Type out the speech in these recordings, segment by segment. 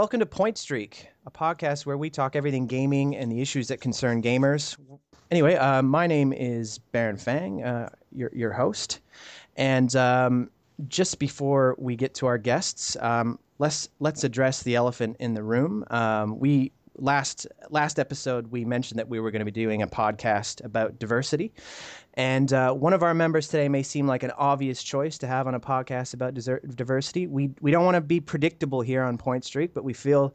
Welcome to Point Streak, a podcast where we talk everything gaming and the issues that concern gamers. Anyway, uh, my name is Baron Fang, uh, your, your host. And um, just before we get to our guests, um, let's let's address the elephant in the room. Um, we last last episode we mentioned that we were going to be doing a podcast about diversity, and uh, one of our members today may seem like an obvious choice to have on a podcast about desert, diversity. We we don't want to be predictable here on Point Streak, but we feel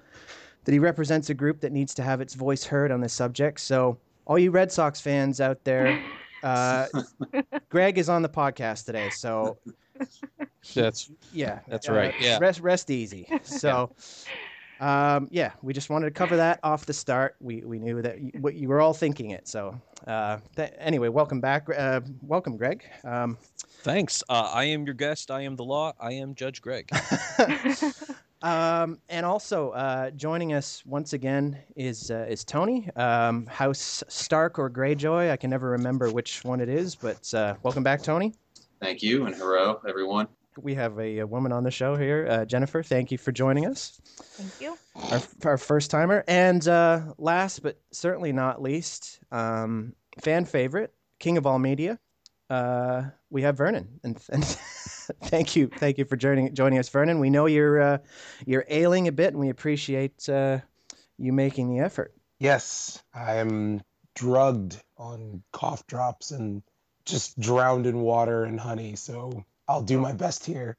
that he represents a group that needs to have its voice heard on this subject. So, all you Red Sox fans out there, uh, Greg is on the podcast today. So, That's yeah, That's uh, right, yeah. rest rest easy. So. Um, yeah, we just wanted to cover that off the start. We we knew that you, what you were all thinking it. So uh, th- anyway, welcome back. Uh, welcome, Greg. Um, thanks. Uh, I am your guest. I am the law. I am Judge Greg. um, and also uh, joining us once again is uh, is Tony um, House Stark or Greyjoy. I can never remember which one it is, but uh, welcome back, Tony. Thank you and hello, everyone. We have a, a woman on the show here, uh, Jennifer. Thank you for joining us. Thank you. our, our first timer. And uh, last but certainly not least, um, fan favorite, king of all media, uh, we have Vernon. And, and thank you, thank you for joining joining us, Vernon. We know you're uh, you're ailing a bit, and we appreciate uh, you making the effort. Yes, I am drugged on cough drops and just drowned in water and honey. So I'll do my best here.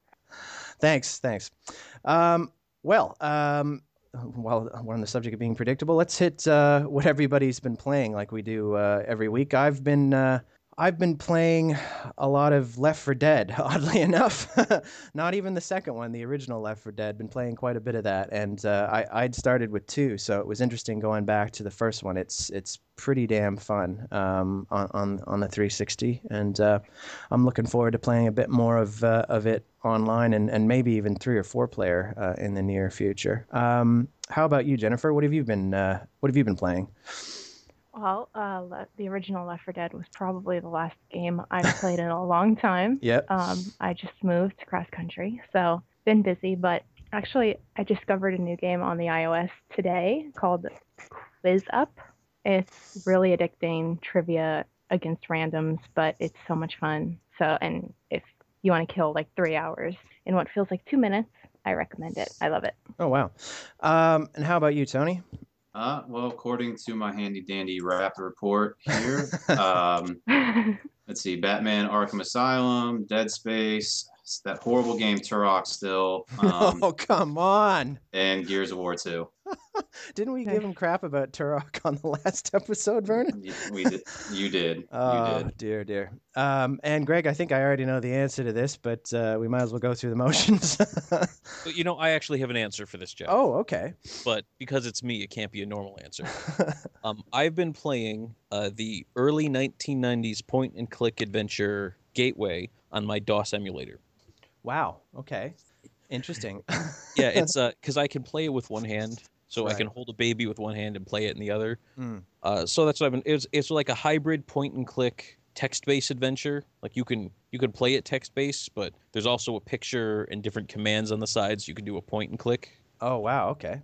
Thanks, thanks. Um, well, um, while we're on the subject of being predictable, let's hit uh, what everybody's been playing, like we do uh, every week. I've been uh, I've been playing a lot of Left 4 Dead. Oddly enough, not even the second one, the original Left 4 Dead. Been playing quite a bit of that, and uh, I I'd started with two, so it was interesting going back to the first one. It's it's pretty damn fun um, on, on on the 360, and uh, I'm looking forward to playing a bit more of uh, of it online and, and maybe even three or four player uh, in the near future. Um, how about you, Jennifer? What have you been uh, What have you been playing? Well, uh, le- the original Left 4 Dead was probably the last game I've played in a long time. Yep. Um, I just moved cross country, so been busy. But actually, I discovered a new game on the iOS today called Quiz Up. It's really addicting trivia against randoms, but it's so much fun. So, and if you want to kill like three hours in what feels like two minutes, I recommend it. I love it. Oh wow. Um, and how about you, Tony? Uh, well, according to my handy dandy rap report here, um, let's see: Batman: Arkham Asylum, Dead Space, that horrible game Turok still, um, oh come on! and Gears of War 2. Didn't we give him crap about Turok on the last episode, Vernon? You, we did, you did. You Oh did. dear, dear. Um, and Greg, I think I already know the answer to this, but uh, we might as well go through the motions. but you know, I actually have an answer for this, Jeff. oh, okay. But because it's me, it can't be a normal answer. um, I've been playing uh, the early 1990s point and click adventure Gateway on my DOS emulator. Wow. Okay. Interesting. Yeah, it's because I can play it with one hand, so I can hold a baby with one hand and play it in the other. Mm. Uh, so that's what I've been. It's it's like a hybrid point and click text based adventure. Like you can you can play it text based, but there's also a picture and different commands on the sides. You can do a point and click. Oh wow. Okay.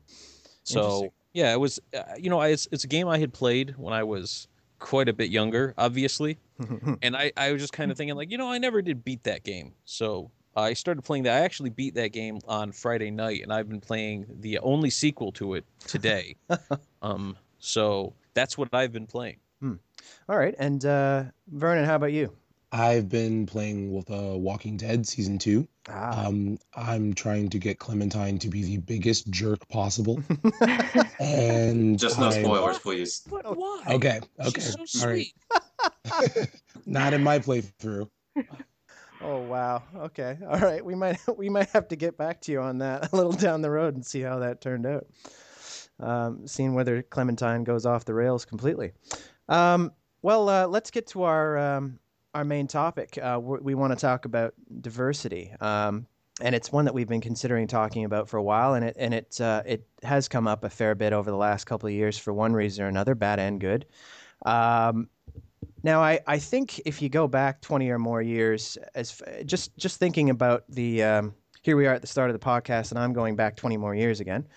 So yeah, it was. Uh, you know, I, it's, it's a game I had played when I was quite a bit younger, obviously, and I I was just kind of thinking like, you know, I never did beat that game. So I started playing that. I actually beat that game on Friday night, and I've been playing the only sequel to it today. um, so that's what I've been playing. All right. And uh, Vernon, how about you? I've been playing with uh, Walking Dead season two. Ah. Um, I'm trying to get Clementine to be the biggest jerk possible, and Just no I'm- spoilers, please. But why? Okay, okay, She's so all right. sweet. Not in my playthrough. Oh wow. Okay. All right. We might we might have to get back to you on that a little down the road and see how that turned out. Um, seeing whether Clementine goes off the rails completely. Um, well, uh, let's get to our um, our main topic. Uh, we want to talk about diversity, um, and it's one that we've been considering talking about for a while, and it and it uh, it has come up a fair bit over the last couple of years for one reason or another, bad and good. Um, now, I, I think if you go back 20 or more years, as just just thinking about the um, here we are at the start of the podcast, and I'm going back 20 more years again.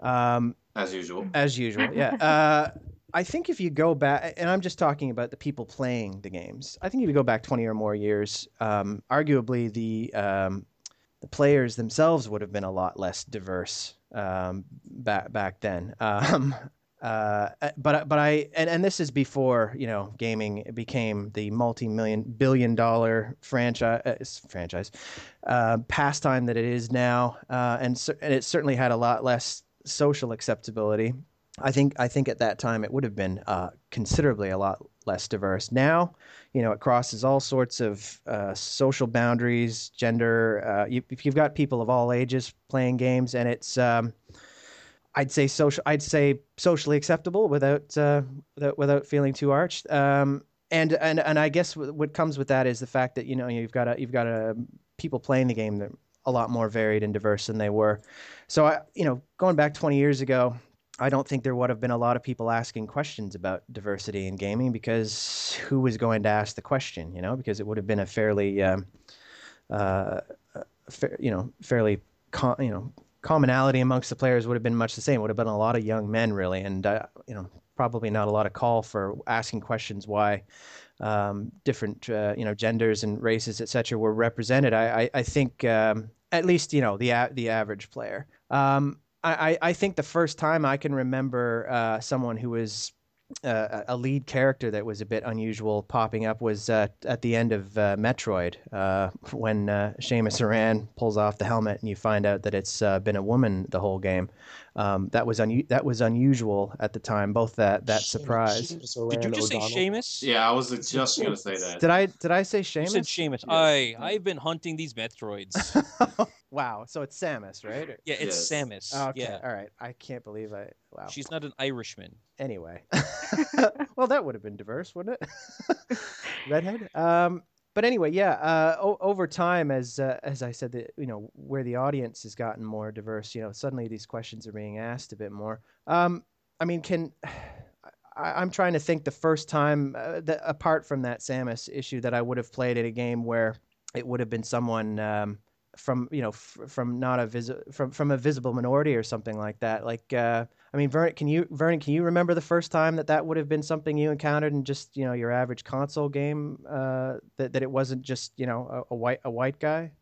Um, As usual. as usual, yeah. Uh, I think if you go back, and I'm just talking about the people playing the games. I think if you go back 20 or more years, um, arguably the um, the players themselves would have been a lot less diverse um, back back then. Um, uh, but but I and, and this is before you know gaming became the multi-million billion dollar franchise uh, franchise uh, pastime that it is now, uh, and and it certainly had a lot less social acceptability. I think I think at that time it would have been uh, considerably a lot less diverse. Now, you know, it crosses all sorts of uh, social boundaries, gender. Uh, you, you've got people of all ages playing games, and it's um, I'd say social. I'd say socially acceptable without uh, without without feeling too arched. Um, and and and I guess what comes with that is the fact that you know you've got a you've got a people playing the game that are a lot more varied and diverse than they were. So I you know going back 20 years ago, I don't think there would have been a lot of people asking questions about diversity in gaming because who was going to ask the question? You know, because it would have been a fairly um, uh, fa- you know fairly com- you know commonality amongst the players would have been much the same. Would have been a lot of young men, really, and uh, you know, probably not a lot of call for asking questions why um, different uh, you know genders and races, etc., were represented. I I, I think um, at least you know the a- the average player. Um, I, I I think the first time I can remember uh, someone who was uh, a lead character that was a bit unusual popping up was uh, at the end of uh, Metroid uh, when uh, Seamus Aran pulls off the helmet and you find out that it's uh, been a woman the whole game. Um, that was un- that was unusual at the time. Both that that Seamus- surprise. Seamus Did you Aran just say O'Donnell. Seamus? Yeah, I was just gonna say that. Did I did I say You Seamus? said Seamus. Yes. I I've been hunting these Metroids. wow. So it's Samus, right? Yeah, it's Yes. Samus. Oh, okay. Yeah, All right. I can't believe I. Wow. she's not an Irishman. Anyway. well, that would have been diverse, wouldn't it? Redhead. Um, but anyway, yeah. Uh, o- over time, as uh, as I said, that you know where the audience has gotten more diverse, you know, suddenly these questions are being asked a bit more. Um, I mean, can I, I'm trying to think the first time, uh, that, apart from that Samus issue, that I would have played at a game where it would have been someone. Um, from you know f- from not a visi- from from a visible minority or something like that like uh I mean, Vernon, can you Vernon, can you remember the first time that that would have been something you encountered in just you know your average console game? Uh, that that it wasn't just you know a, a white a white guy.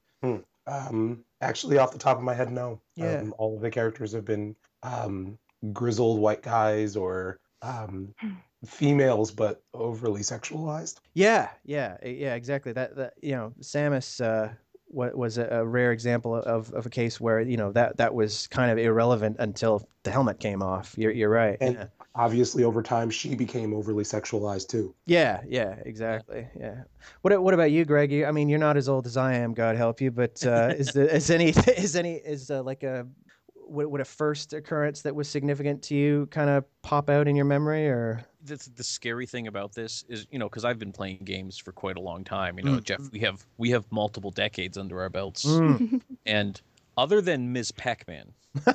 Um, actually, off the top of my head, no. Yeah. Um, all of the characters have been um, grizzled white guys or um, females, but overly sexualized. Yeah, yeah, yeah, exactly. That that you know, Samus uh, was a, rare example of, of a case where you know that that was kind of irrelevant until the helmet came off. You're you're right. And- yeah. Obviously, over time, she became overly sexualized too. Yeah, yeah, exactly. Yeah. What what about you, Greg? You, I mean, you're not as old as I am, God help you. But uh, is the, is any is any is uh, like a would, would a first occurrence that was significant to you kind of pop out in your memory, or the, the scary thing about this is you know because i've been playing games for quite a long time you know Mm. jeff we have we have multiple decades under our belts Mm. and other than ms pac-man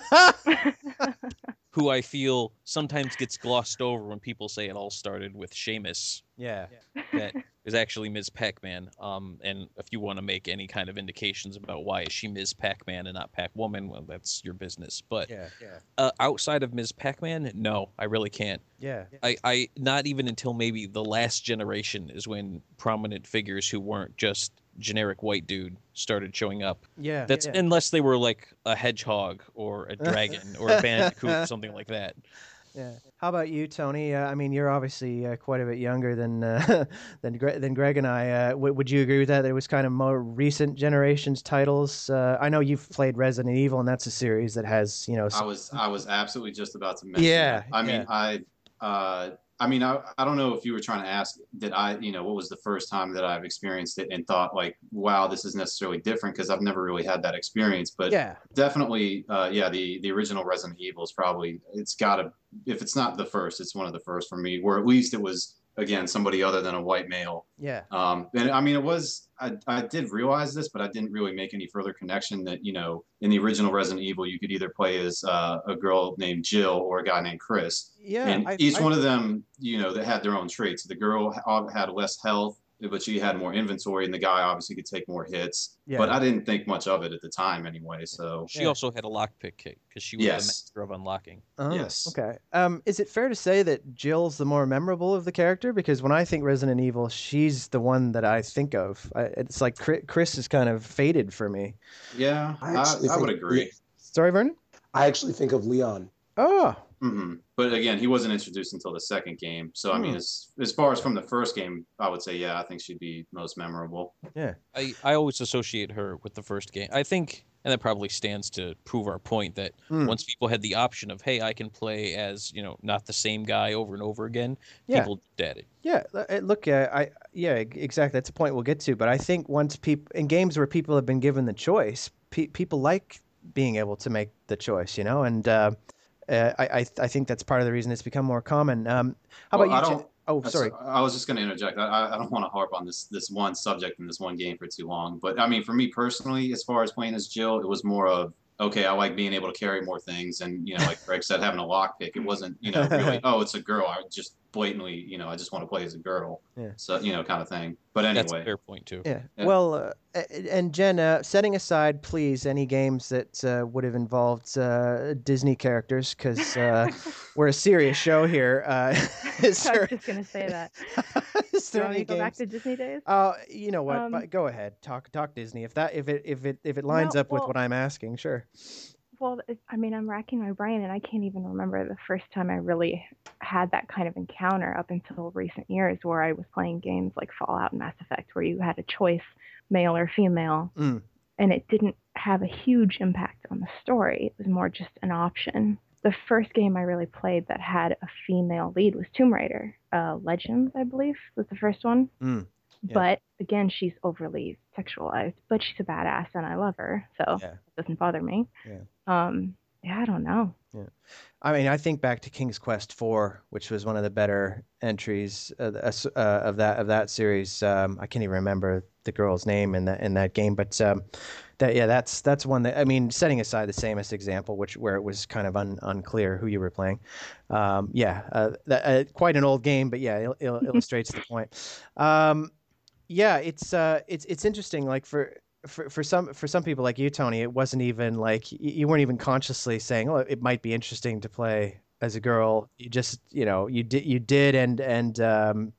who i feel sometimes gets glossed over when people say it all started with Seamus, yeah, that is actually ms. Pac-man um, and if you want to make any kind of indications about why is she ms. Pac-man and not pac-woman well that's your business. But yeah, yeah, uh, outside of ms. Pac-man no i really can't. Yeah, I, I not even until maybe the last generation is when prominent figures who weren't just generic white dude started showing up. yeah. That's yeah. unless they were like a hedgehog or a dragon or a bandicoot, or something like that. Yeah. How about you, Tony? Uh, I mean, you're obviously uh, quite a bit younger than uh, than Gre- than Greg and I. Uh, w- would you agree with that? That it was kind of more recent generations titles. Uh, I know you've played Resident Evil, and that's a series that has you know. I was I was absolutely just about to mention. Yeah, that. I mean, yeah. I uh, I mean, I, I don't know if you were trying to ask that I, you know, what was the first time that I've experienced it and thought like, wow, this is necessarily different because I've never really had that experience. But yeah, definitely, uh, yeah, the the original Resident Evil is probably it's got to if it's not the first, it's one of the first for me. Where at least it was again somebody other than a white male. yeah, Um, and I mean, it was I, I did realize this, but I didn't really make any further connection that you know in the original Resident Evil you could either play as uh, a girl named Jill or a guy named Chris, yeah. and I- each I- one of them you know that had their own traits. The girl had less health. But she had more inventory, and the guy obviously could take more hits. Yeah. But I didn't think much of it at the time anyway. So She Yeah. also had a lockpick kick because she was Yes. the master of unlocking. Oh, Yes. Okay. Um, is it fair to say that Jill's the more memorable of the character? Because when I think Resident Evil, she's the one that I think of. I, it's like Chris is kind of faded for me. yeah, I I, I would think- agree. Sorry, Vernon. I actually think of Leon. Oh, hmm But again, he wasn't introduced until the second game. So I mean, Hmm. as as far as from the first game, I would say yeah, I think she'd be most memorable. Yeah, I, I always associate her with the first game. I think, and that probably stands to prove our point that Hmm. once people had the option of, hey, I can play as you know not the same guy over and over again, Yeah. people did it. Yeah, uh, look, uh, I yeah, exactly. That's a point we'll get to. But I think once people in games where people have been given the choice, pe- people like being able to make the choice, you know. And uh, uh, I, I I think that's part of the reason it's become more common. Um, how Well, about you? Oh, sorry. I was just going to interject. I- I, I don't want to harp on this this one subject in this one game for too long, but I mean, for me personally, as far as playing as Jill, it was more of okay, I like being able to carry more things, and you know, like Greg said, having a lockpick. It wasn't you know really oh, it's a girl. I just blatantly you know I just want to play as a girl. Yeah. So you know, kind of thing. But That's a anyway, fair point too. Yeah. Yeah. Well, uh, and Jen, uh, setting aside, please, any games that uh, would have involved uh, Disney characters, because uh, we're a serious show here. Uh, is I was just gonna say that. is you there want me any to go back to Disney days? Uh, you know what? Um, but go ahead. Talk talk Disney. If that if it if it if it lines No, up with what I'm asking, sure. Well, I mean, I'm racking my brain, and I can't even remember the first time I really had that kind of encounter up until recent years, where I was playing games like Fallout and Mass Effect, where you had a choice, male or female, Mm. and it didn't have a huge impact on the story. It was more just an option. The first game I really played that had a female lead was Tomb Raider. Uh, Legends, I believe, was the first one. Mm, yeah. But again, she's overly sexualized, but she's a badass, and I love her, so Yeah. it doesn't bother me. Yeah. Um, yeah, I don't know. Yeah. I mean, I think back to King's Quest IV, which was one of the better entries uh, uh, of that of that series. Um, I can't even remember the girl's name in that in that game, but um, that yeah, that's that's one that I mean, setting aside the Samus example, which where it was kind of un, unclear who you were playing. Um, yeah, uh, that, uh, quite an old game, but yeah, it, il- illustrates the point. Yeah, it's uh, it's it's interesting. Like for for for some for some people like you, Tony, it wasn't even like you weren't even consciously saying, "Oh, it might be interesting to play as a girl." You just, you know, you did you did, and and um,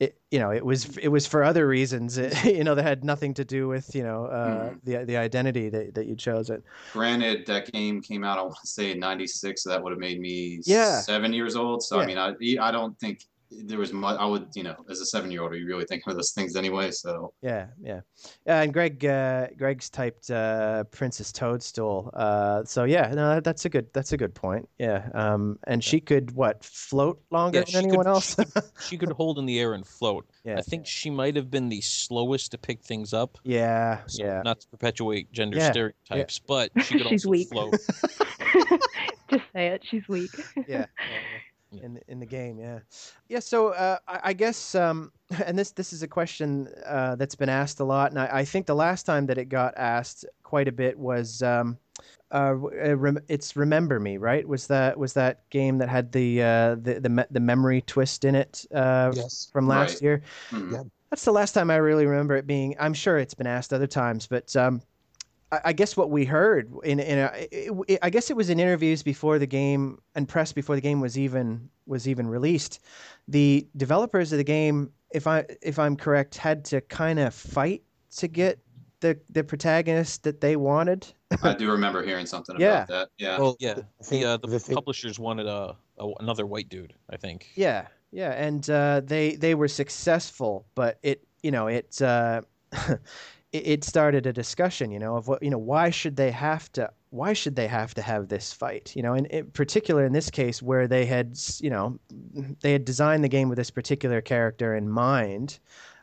it you know it was it was for other reasons, you know, that had nothing to do with you know uh, Mhm. the the identity that that you chose it. granted, that game came out I want to say in '96, so that would have made me Yeah. seven years old. So Yeah. I mean, I I don't think there was much. I would you know as a seven year old, are you really thinking of those things anyway? So Yeah, yeah. Uh, and Greg, uh, Greg's typed uh, Princess Toadstool. Uh, so yeah, no, that's a good, that's a good point. Yeah. Um, and she could what float longer Yeah, than anyone could- else. She could hold in the air and float. yeah. I think she might have been the slowest to pick things up. Yeah. So Yeah. Not to perpetuate gender Yeah, stereotypes, but she could She's also weak. float. Just say it. She's weak. yeah, yeah, yeah. In the- in the game. Yeah, yeah. So uh, I, I guess, um, and this this is a question uh, that's been asked a lot, and I, I think the last time that it got asked quite a bit was. Um, uh, uh, it's Remember Me, right? Was that was that game that had the uh, the the, me- the memory twist in it uh, Yes. from last Right. year? mhm. Yeah. That's the last time I really remember it being. I'm sure it's been asked other times, but um, I, I guess what we heard in in a, it, it, I guess it was in interviews before the game and press before the game was even was even released. The developers of the game, if I if I'm correct, had to kind of fight to get the the protagonist that they wanted. I do remember hearing something Yeah. about that. Yeah. Well, yeah. I The, uh, the, the thing- publishers wanted a, a another white dude. I think. Yeah, yeah, and uh, they they were successful, but it you know it, uh, it it started a discussion, you know, of what you know why should they have to why should they have to have this fight, you know, and in particular in this case where they had you know they had designed the game with this particular character in mind.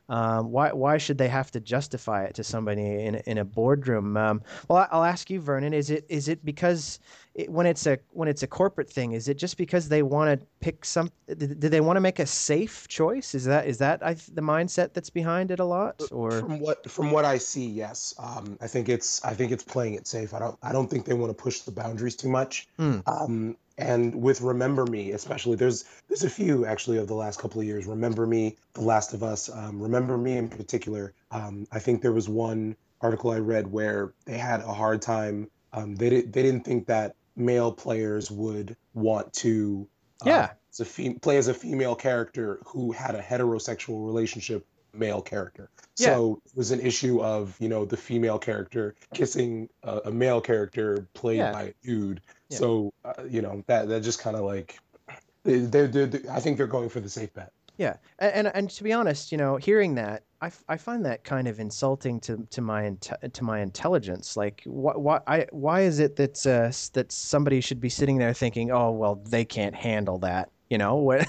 Um, why why should they have to justify it to somebody in in a boardroom? Um, well, I'll ask you, Vernon. Is it is it because it, when it's a when it's a corporate thing, is it just because they want to pick some? Do they want to make a safe choice? Is that is that I, the mindset that's behind it a lot? Or from what from what I see, yes. Um, I think it's I think it's playing it safe. I don't I don't think they want to push the boundaries too much. Hmm. Um, and with Remember Me, especially, there's there's a few actually of the last couple of years. Remember Me, The Last of Us. Um, Remember Me in particular. Um, I think there was one article I read where they had a hard time. Um, they did, they didn't think that male players would want to uh, Yeah. as a fem- play as a female character who had a heterosexual relationship male character. So it was an issue of you know the female character kissing a, a male character played Yeah. by a dude. Yeah. So uh, you know that that just kind of like they they they I think they're going for the safe bet. Yeah, and, and and to be honest, you know, hearing that, I, f- I find that kind of insulting to to my to my intelligence. Like, why why I, why is it that uh, that somebody should be sitting there thinking, oh well, they can't handle that, you know? What?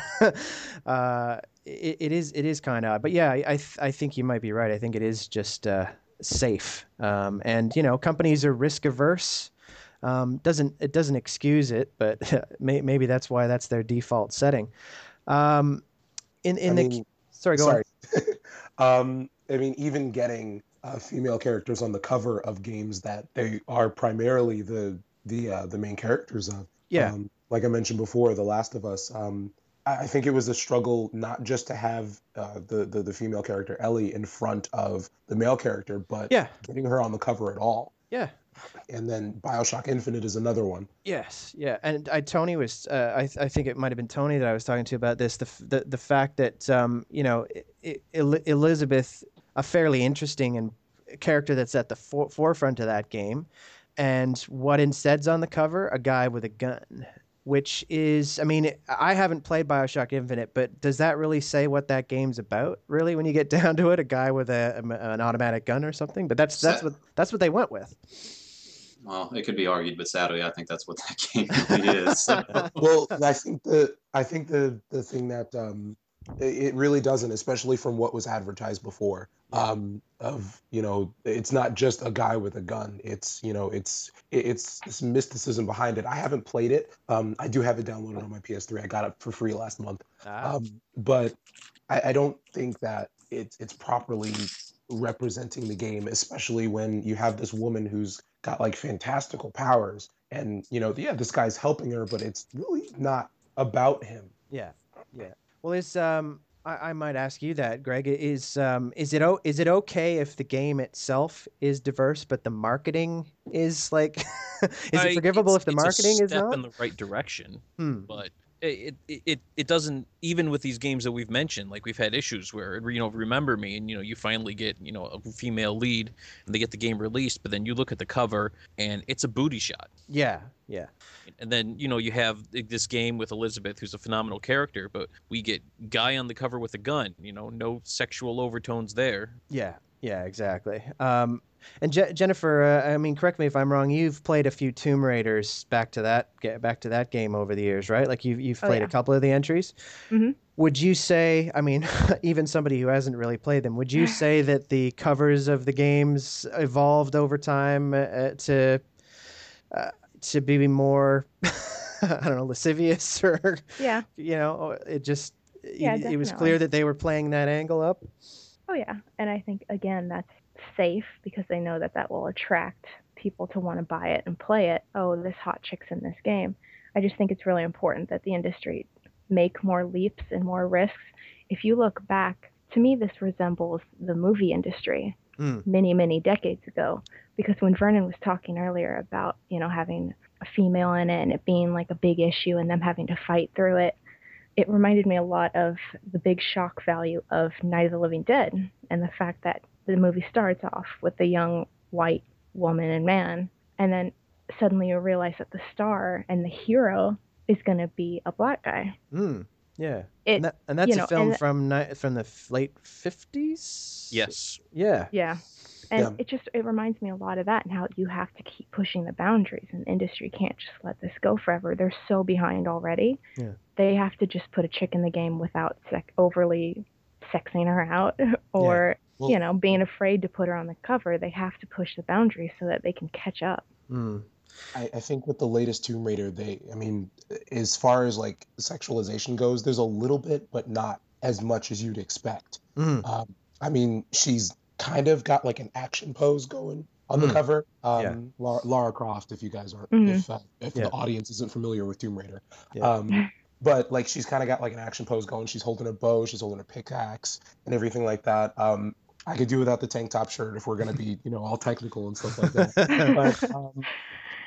uh, it, it is it is kind of but yeah, I I, th- I think you might be right. I think it is just uh, safe, um, and you know, companies are risk averse. Um, doesn't it doesn't excuse it, but may, maybe that's why that's their default setting. Um, in in I the mean, sorry, go sorry. um, I mean, even getting uh, female characters on the cover of games that they are primarily the the uh, the main characters of. Yeah. Um, like I mentioned before, The Last of Us. Um, I I think it was a struggle not just to have uh, the, the the female character Ellie in front of the male character, but Yeah. getting her on the cover at all. Yeah. And then Bioshock Infinite is another one. Yes, yeah, and I Tony was uh, I I think it might have been Tony that I was talking to about this the f- the, the fact that um you know Elizabeth a fairly interesting and character that's at the for- forefront of that game, and what instead's on the cover a guy with a gun, which is I mean I haven't played Bioshock Infinite, but does that really say what that game's about? Really, when you get down to it, a guy with a, an automatic gun or something? But that's that's what that's what they went with. Well, it could be argued, but sadly, I think that's what that game really is. So, well i think the i think the the thing that um it it really doesn't especially from what was advertised before um of you know it's not just a guy with a gun. It's you know it's it's this mysticism behind it. I haven't played it. Um i do have it downloaded on my ps3 i got it for free last month. Ah, um but i i don't think that it's it's properly representing the game especially when you have this woman who's got like fantastical powers and you know yeah this guy's helping her but it's really not about him Yeah, yeah. Well, is um, I, I might ask you that, Greg. Is um, is it o- is it okay if the game itself is diverse, but the marketing is like, is I- it forgivable if the it's a marketing is step not? in the right direction? Hmm. but it, it it doesn't even with these games that we've mentioned like we've had issues where you know remember me and you know you finally get you know a female lead and they get the game released but then you look at the cover and it's a booty shot Yeah, yeah, and then you know you have this game with Elizabeth who's a phenomenal character but we get guy on the cover with a gun you know no sexual overtones there yeah, yeah. Exactly. Um, and Je- Jennifer, uh, I mean, correct me if I'm wrong. You've played a few Tomb Raiders back to that get back to that game over the years, right? Like you've you've Oh, played yeah. a couple of the entries. Mhm. Would you say? I mean, even somebody who hasn't really played them, would you say that the covers of the games evolved over time uh, to uh, to be more, I don't know, lascivious or Yeah. you know, it just Yeah, it, it was clear that they were playing that angle up. Oh yeah, and I think again that's safe because they know that that will attract people to want to buy it and play it. Oh, this hot chick's in this game. I just think it's really important that the industry make more leaps and more risks. If you look back, to me this resembles the movie industry Mm. many many decades ago because when Vernon was talking earlier about, you know, having a female in it and it being like a big issue and them having to fight through it, it reminded me a lot of the big shock value of Night of the Living Dead and the fact that the movie starts off with a young white woman and man, and then suddenly you realize that the star and the hero is going to be a black guy. Mm. Yeah, It, and, that, and that's a know, film from ni- from the late fifties. yes Yeah. yeah. And Yeah. it just it reminds me a lot of that and how you have to keep pushing the boundaries and the industry can't just let this go forever. They're so behind already. Yeah. They have to just put a chick in the game without sec- overly sexing her out or Well- you know being afraid to put her on the cover. They have to push the boundaries so that they can catch up. Mm. I, I think with the latest Tomb Raider, they, I mean, as far as like sexualization goes, there's a little bit, but not as much as you'd expect. Mm. Um, I mean, she's kind of got like an action pose going on the Mm. cover. Um, Yeah. Lara, Lara Croft, if you guys aren't, Mhm. if uh, if Yeah. the audience isn't familiar with Tomb Raider, Yeah. um, but like she's kind of got like an action pose going. She's holding a bow, she's holding a pickaxe, and everything like that. Um, I could do without the tank top shirt if we're gonna be, you know, all technical and stuff like that. but, um,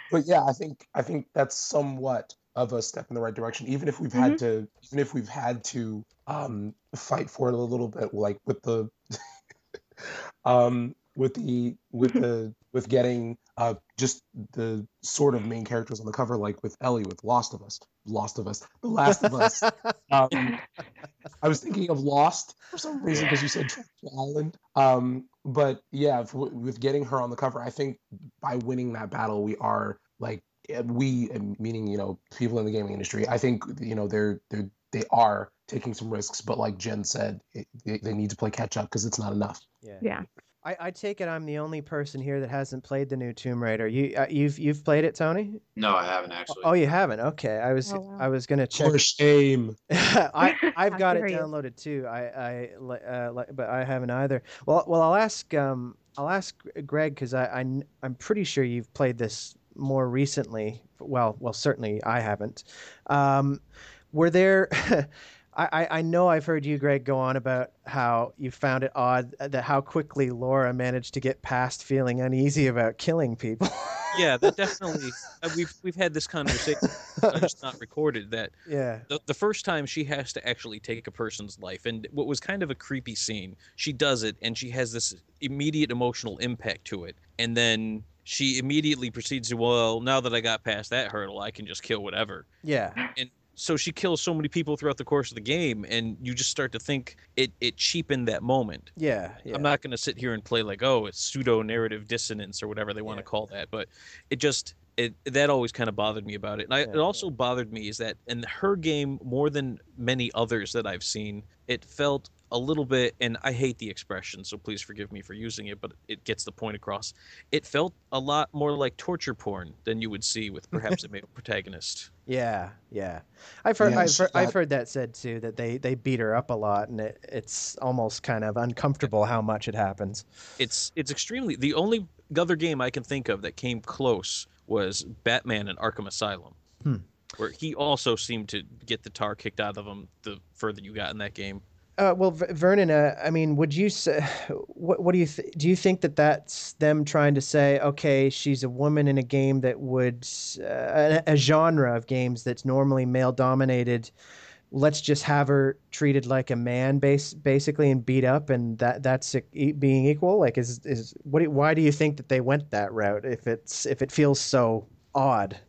but yeah, I think I think that's somewhat of a step in the right direction. Even if we've had to, even if we've had to um, fight for it a little bit, like with the, um, with the with the with getting uh, just the sort of main characters on the cover, like with Ellie with Lost of Us, Lost of Us, The Last of Us. Um, I was thinking of Lost for some reason because you said Treasure Island. Um, but yeah, if, with getting her on the cover, I think by winning that battle, we are like eh, we, meaning you know people in the gaming industry. I think you know they're they're they are taking some risks, but like Jen said, it, they, they need to play catch up because it's not enough. yeah. Yeah. I, I take it I'm the only person here that hasn't played the new Tomb Raider. You uh, you've you've played it, Tony? No, I haven't actually. Oh, you haven't. Okay, I was Oh, wow. I was gonna check. For shame. I I've got it downloaded too. I I uh, but I haven't either. Well well I'll ask um I'll ask Greg because I, I I'm pretty sure you've played this more recently. Well well certainly I haven't. Um, were there? I, I- know I've heard you, Greg, go on about how you found it odd that how quickly Laura managed to get past feeling uneasy about killing people. Yeah, that definitely. uh, we've we've had this conversation, uh, just not recorded. That yeah. the, the first time she has to actually take a person's life and what was kind of a creepy scene she does it and she has this immediate emotional impact to it and then she immediately proceeds to well now that i got past that hurdle i can just kill whatever Yeah. So she kills so many people throughout the course of the game and you just start to think it it cheapened that moment Yeah. yeah. I'm not going to sit here and play like, oh, it's ludonarrative dissonance or whatever they want Yeah. to call that, but it just it that always kind of bothered me about it. And I, Yeah, it also bothered me is that in her game more than many others that I've seen, it felt a little bit and I hate the expression, so please forgive me for using it, but it gets the point across. It felt a lot more like torture porn than you would see with perhaps a male protagonist. Yeah, yeah. I've heard, Yeah, I've, she heard I've heard that said too. That they they beat her up a lot, and it, it's almost kind of uncomfortable how much it happens. It's it's extremely the only other game I can think of that came close was Batman and Arkham Asylum, Hmm. where he also seemed to get the tar kicked out of him the further you got in that game. Uh, well, V- Vernon, uh, I mean, would you say what? What do you th- do? You think that that's them trying to say, okay, she's a woman in a game that would uh, a, a genre of games that's normally male dominated. Let's just have her treated like a man, base basically, and beat up, and that that's being equal. Like, is is what? Do, why do you think that they went that route? If it's if it feels so odd.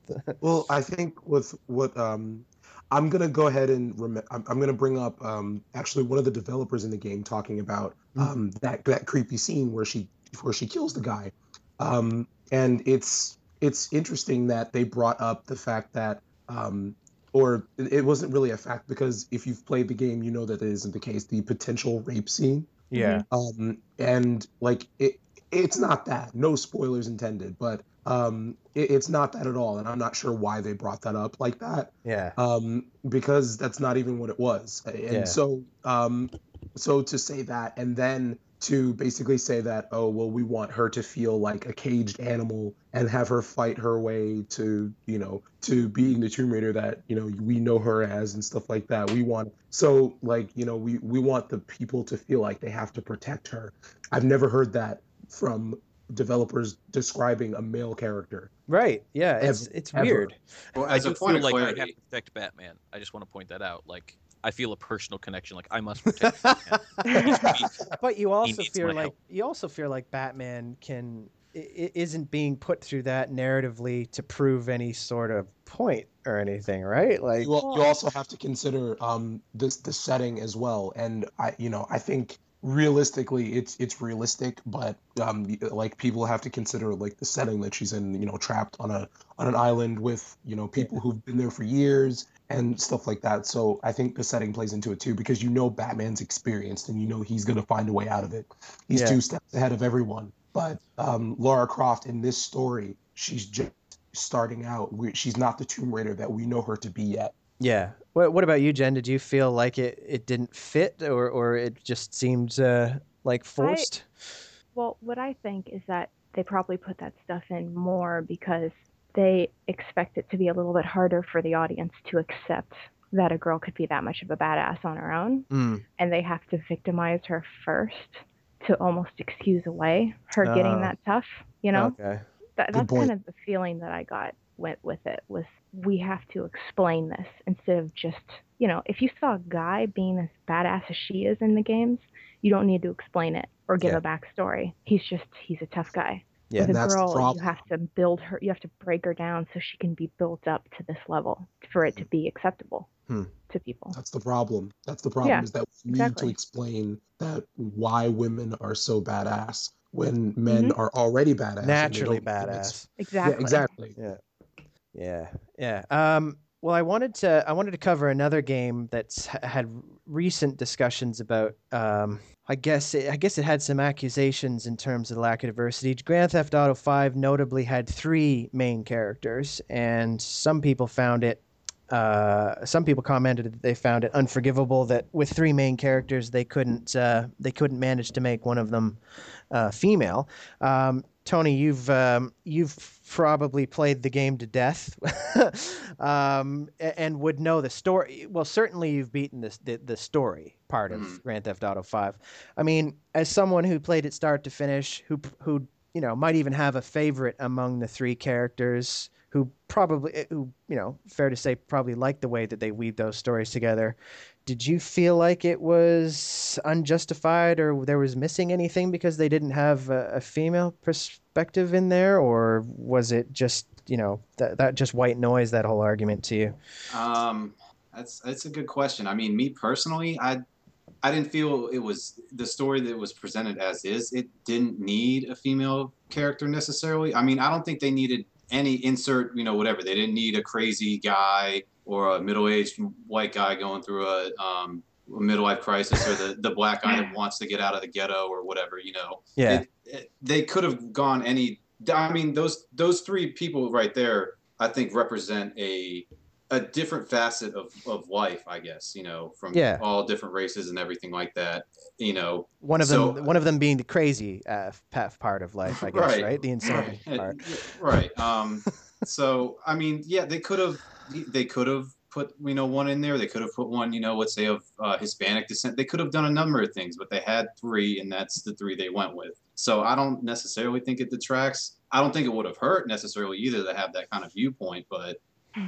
Well, I think with what um, I'm gonna go ahead and rem- I'm, I'm gonna bring up um, actually one of the developers in the game talking about um, that that creepy scene where she where she kills the guy, um, and it's it's interesting that they brought up the fact that um, or it it wasn't really a fact because if you've played the game, you know that it isn't the case. The potential rape scene yeah. um and like it it's not that no spoilers intended but um it, it's not that at all and i'm not sure why they brought that up like that Yeah. um because that's not even what it was and Yeah. so um so to say that and then to basically say that oh well we want her to feel like a caged animal and have her fight her way to you know to being the tomb raider that you know we know her as and stuff like that we want so like you know we we want the people to feel like they have to protect her i've never heard that from developers describing a male character Right. Yeah. It's Ever- it's weird. Well, I as a do point feel of like I have to protect Batman. I just want to point that out. Like I feel a personal connection. Like I must protect Batman. But you also feel like help. you also feel like Batman can i- i- isn't being put through that narratively to prove any sort of point or anything, right? Like you, you also have to consider um this the setting as well and i you know i think realistically it's it's realistic but um like people have to consider like the setting that she's in you know trapped on a on an island with you know people who've been there for years and stuff like that so i think the setting plays into it too because you know batman's experienced and you know he's going to find a way out of it he's Yeah. two steps ahead of everyone but um laura croft in this story she's just starting out. She's not the Tomb Raider that we know her to be yet. Yeah. What What about you, Jen? Did you feel like it, it didn't fit, or or it just seemed uh, like forced? Well, what I think is that they probably put that stuff in more because they expect it to be a little bit harder for the audience to accept that a girl could be that much of a badass on her own, Mm. and they have to victimize her first to almost excuse away her Oh. getting that tough. You know, Okay. that, that's kind of the feeling that I got with with it was we have to explain this instead of just you know if you saw a guy being as badass as she is in the games, you don't need to explain it or give Yeah. a backstory. He's just he's a tough guy. Yeah. With a That's the girl, you have to build her. You have to break her down so she can be built up to this level for it to be acceptable Hmm. to people. That's the problem. That's the problem Yeah, is that we need to explain that why women are so badass when men Mm-hmm. are already badass. Naturally don't think it's- badass. Exactly. Yeah, exactly. Yeah, yeah. Yeah. Um, well, I wanted to I wanted to cover another game that's had recent discussions about. Um, I guess it, I guess it had some accusations in terms of lack of diversity. Grand Theft Auto Five notably had three main characters, and some people found it. Uh, some people commented that they found it unforgivable that with three main characters they couldn't uh, they couldn't manage to make one of them uh, female. Um, Tony, you've um, you've probably played the game to death, um, and would know the story. Well, certainly you've beaten this, the the story part of Mhm. Grand Theft Auto Five. I mean, as someone who played it start to finish, who who you know might even have a favorite among the three characters, who probably who you know fair to say probably liked the way that they weave those stories together. Did you feel like it was unjustified or there was missing anything because they didn't have a, a female perspective in there, or was it just you know that that just white noise that whole argument to you? Um, that's that's a good question. I mean, me personally, I I didn't feel it was the story that was presented as is. It didn't need a female character necessarily. I mean, I don't think they needed any insert, you know, whatever. They didn't need a crazy guy or a middle-aged white guy going through a um a midlife crisis or the the black guy that wants to get out of the ghetto or whatever, you know Yeah, it, it, they could have gone any i mean those those three people right there i think represent a a different facet of, of life i guess you know from Yeah. all different races and everything like that you know one of so- them one of them being the crazy uh, path part of life, I guess, right? Right. The insanity right, part. right. um so i mean yeah they could have they could have put you know one in there they could have put one you know let's say of uh, hispanic descent they could have done a number of things but they had three and that's the three they went with so i don't necessarily think it detracts i don't think it would have hurt necessarily either to have that kind of viewpoint but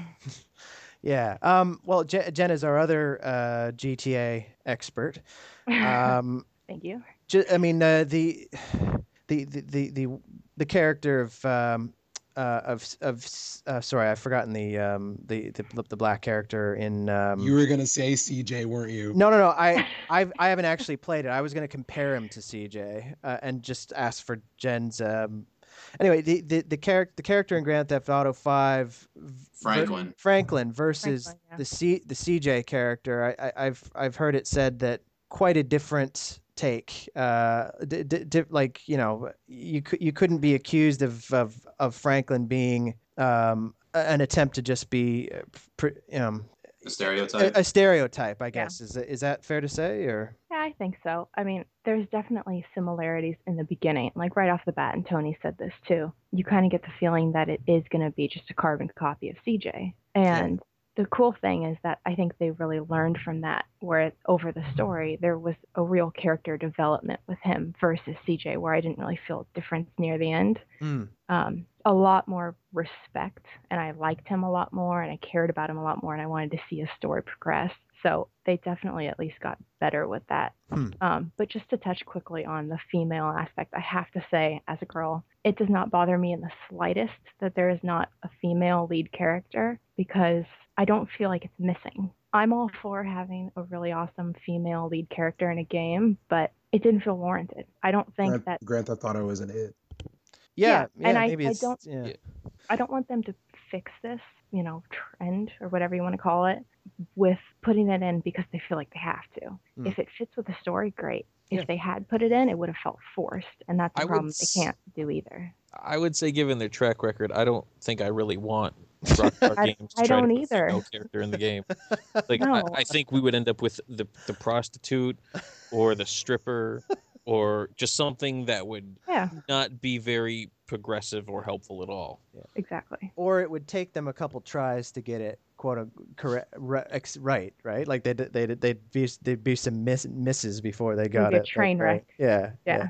Yeah. Um, well, Je- Jen is our other uh, GTA expert. Um, Thank you. ju- I mean, uh, the, the the the the the character of um, uh, of of uh, sorry, I've forgotten the um, the, the the black character in. Um, You were gonna say CJ, weren't you? no, no, no. I I've, I haven't actually played it. I was going to compare him to CJ uh, and just ask for Jen's. Um, anyway, the the the character the character in Grand Theft Auto Five, v- Franklin. Franklin versus Franklin, yeah. the C the CJ character. I, I I've I've heard it said that quite a different take. Uh, d- d- di- like you know, you cou- you couldn't be accused of of of Franklin being um an attempt to just be uh, pr- um a stereotype a, a stereotype, I Yeah. guess. Is that- is that fair to say or? Yeah, I think so. I mean, there's definitely similarities in the beginning, like right off the bat, and Tony said this too. You kind of get the feeling that it is going to be just a carbon copy of CJ. And the cool thing is that I think they really learned from that, where it, over the story, there was a real character development with him versus CJ, where I didn't really feel a difference near the end. Mm. Um, a lot more respect, and I liked him a lot more, and I cared about him a lot more, and I wanted to see his story progress. So they definitely at least got better with that. Hmm. Um, but just to touch quickly on the female aspect, I have to say, as a girl, it does not bother me in the slightest that there is not a female lead character because I don't feel like it's missing. I'm all for having a really awesome female lead character in a game, but it didn't feel warranted. I don't think Grand, that Grand Theft Auto isn't it. Yeah, Yeah, and I- maybe I it's don't- yeah. Yeah. I don't want them to fix this, you know, trend or whatever you want to call it, with putting it in because they feel like they have to. Hmm. If it fits with the story, great. If Yeah. they had put it in, it would have felt forced, and that's I a would problem s- they can't do either. I would say, given their track record, I don't think I really want Rockstar I- Games to I don't either. no character in the game. Like I, No. I think we would end up with the the prostitute or the stripper or just something that would Yeah, not be very progressive or helpful at all. exactly. or it would take them a couple tries to get it quote unquote correct ri- ex- right right like they'd they'd they'd be there'd be some miss, misses before they got be a it like, train right. wreck. yeah Yeah.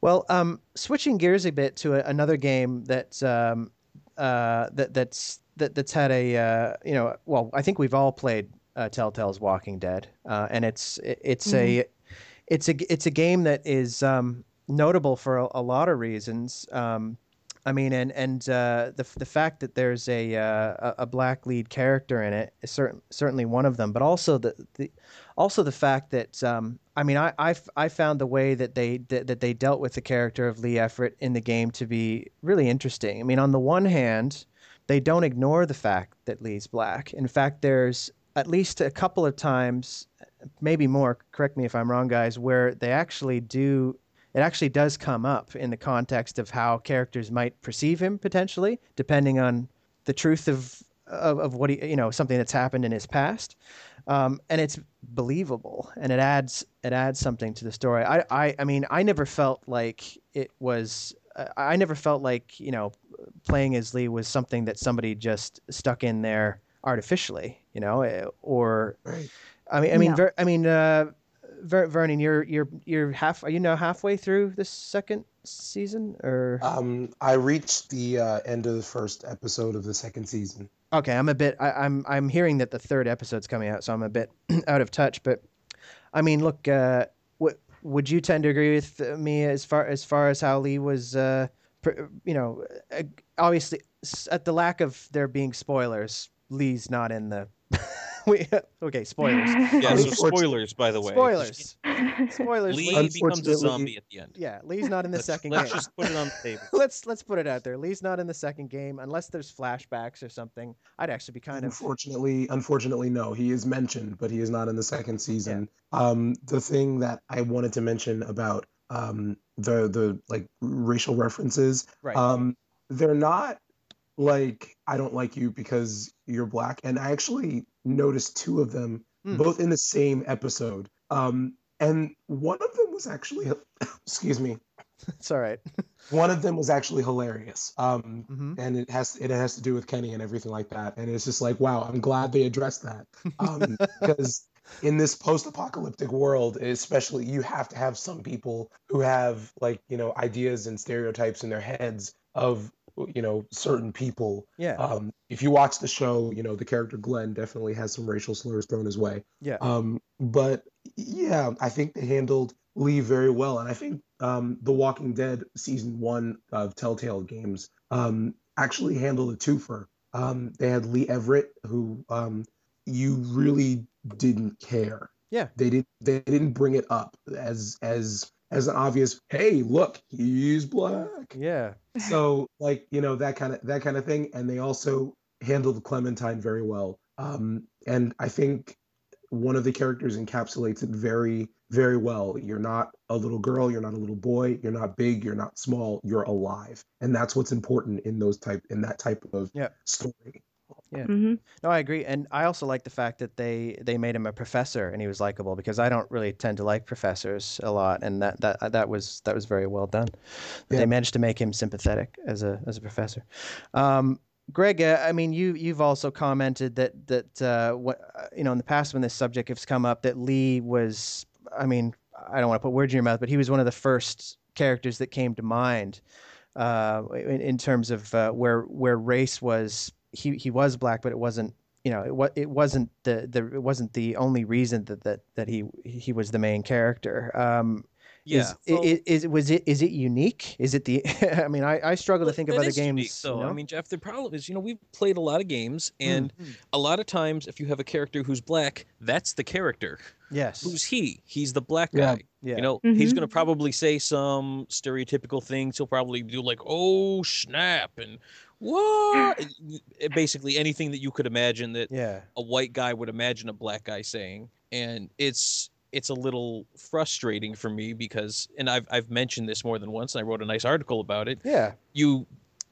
well um switching gears a bit to a, another game that um uh that that's that that's had a uh you know well i think we've all played uh, telltale's walking dead uh and it's it, it's a it's a it's a game that is um notable for a, a lot of reasons. Um I mean, and and uh, the the fact that there's a uh, a a black lead character in it is certain, certainly one of them, but also the, the also the fact that um, I mean, I, I found the way that they that, that they dealt with the character of Lee Everett in the game to be really interesting. I mean, on the one hand, they don't ignore the fact that Lee's black. In fact, there's at least a couple of times, maybe more. Correct me if I'm wrong, guys, where they actually do it actually does come up in the context of how characters might perceive him potentially, depending on the truth of of, of what he you know something that's happened in his past, um, and it's believable and it adds it adds something to the story. I I, I mean I never felt like it was. Uh, I never felt like you know playing as Lee was something that somebody just stuck in there artificially, you know, eh, or Right. I mean I mean No. Ver, I mean uh, Ver, Vernon, you're you're you're half. Are you now halfway through the second season, or Um, I reached the uh, end of the first episode of the second season. okay? I'm a bit. I, I'm I'm hearing that the third episode's coming out, so I'm a bit out of touch. But I mean, look, uh, what would you tend to agree with me as far as far as how Lee was? Uh, pr- you know, obviously, at the lack of there being spoilers, Lee's not in the. we, okay, spoilers. Yeah, so spoilers, by the way. Spoilers. Spoilers. Lee Lee- becomes a zombie at the end. yeah, Lee's not in the let's, second let's game. just put it on the table. let's let's put it out there. Lee's not in the second game unless there's flashbacks or something. I'd actually be kind of Unfortunately, unfortunately, no. He is mentioned, but he is not in the second season. Yeah. Um, the thing that I wanted to mention about um, the the like racial references, right. um, they're not like I don't like you because you're black. And I actually noticed two of them, Hmm. both in the same episode. Um, and one of them was actually, excuse me, it's all right. one of them was actually hilarious. Um, hmm and it has it has to do with Kenny and everything like that. And it's just like, wow, I'm glad they addressed that um, because in this post-apocalyptic world, especially, you have to have some people who have like you know ideas and stereotypes in their heads of you know certain people. Yeah. Um, if you watch the show, you know the character Glenn definitely has some racial slurs thrown his way. yeah. Um, but yeah, I think they handled Lee very well, and I think um, The Walking Dead season one of Telltale Games um, actually handled a twofer. Um, they had Lee Everett, who um, you really didn't care. Yeah. they didn't. They didn't bring it up as as as an obvious. Hey, look, he's black yeah. so like you know that kind of that kind of thing and they also handled clementine very well um and i think one of the characters encapsulates it very very well you're not a little girl you're not a little boy you're not big you're not small you're alive and that's what's important in those type in that type of Yeah. story hmm No, I agree, and I also like the fact that they they made him a professor and he was likable because I don't really tend to like professors a lot, and that that that was that was very well done. Yeah. They managed to make him sympathetic as a as a professor. Um, Greg, uh, I mean, you you've also commented that that uh, what you know in the past when this subject has come up that Lee was, I mean, I don't want to put words in your mouth, but he was one of the first characters that came to mind uh, in, in terms of uh, where where race was. He he was black, but it wasn't. You know, it was it wasn't the, the it wasn't the only reason that, that that he he was the main character. Um, Yeah. is, so- is, is was it is it unique? Is it the? I mean, I, I struggle to think of other games. unique, though. you know? I mean, Jeff, the problem is, you know, we've played a lot of games, and Mm. a lot of times, if you have a character who's black, that's the character. yes, Who's he? He's the black guy. yeah, You know, he's Mhm. going to probably say some stereotypical things. He'll probably do like, "Oh snap!" and what? Eh, Basically, anything that you could imagine that yeah, a white guy would imagine a black guy saying, and it's it's a little frustrating for me because and I've I've mentioned this more than once and I wrote a nice article about it. Yeah. You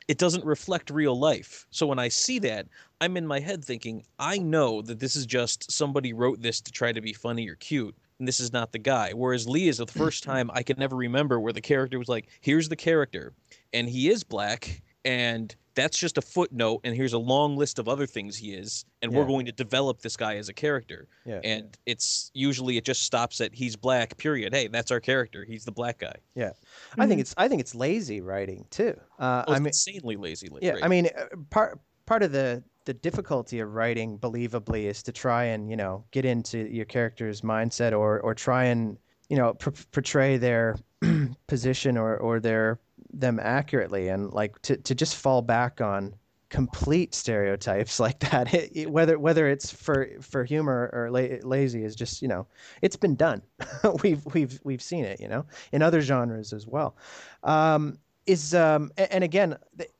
it doesn't reflect real life. So when I see that, I'm in my head thinking, I know that this is just somebody wrote this to try to be funny or cute. And this is not the guy. Whereas Lee is the first time I can never remember where the character was like, here's the character, and he is black, and that's just a footnote and here's a long list of other things he is and Yeah. we're going to develop this guy as a character Yeah. and it's usually it just stops at he's black period hey that's our character he's the black guy Yeah. I think Mhm. it's I think it's lazy writing too. Uh, oh, I it's mean, insanely lazy yeah. right? I mean, uh, part part of the the difficulty of writing believably is to try and you know get into your character's mindset or or try and you know pr- portray their position or or their them accurately. And like to to just fall back on complete stereotypes like that it, it- whether whether it's for for humor or la- lazy is just you know it's been done. We've we've we've seen it you know in other genres as well. Um is um and again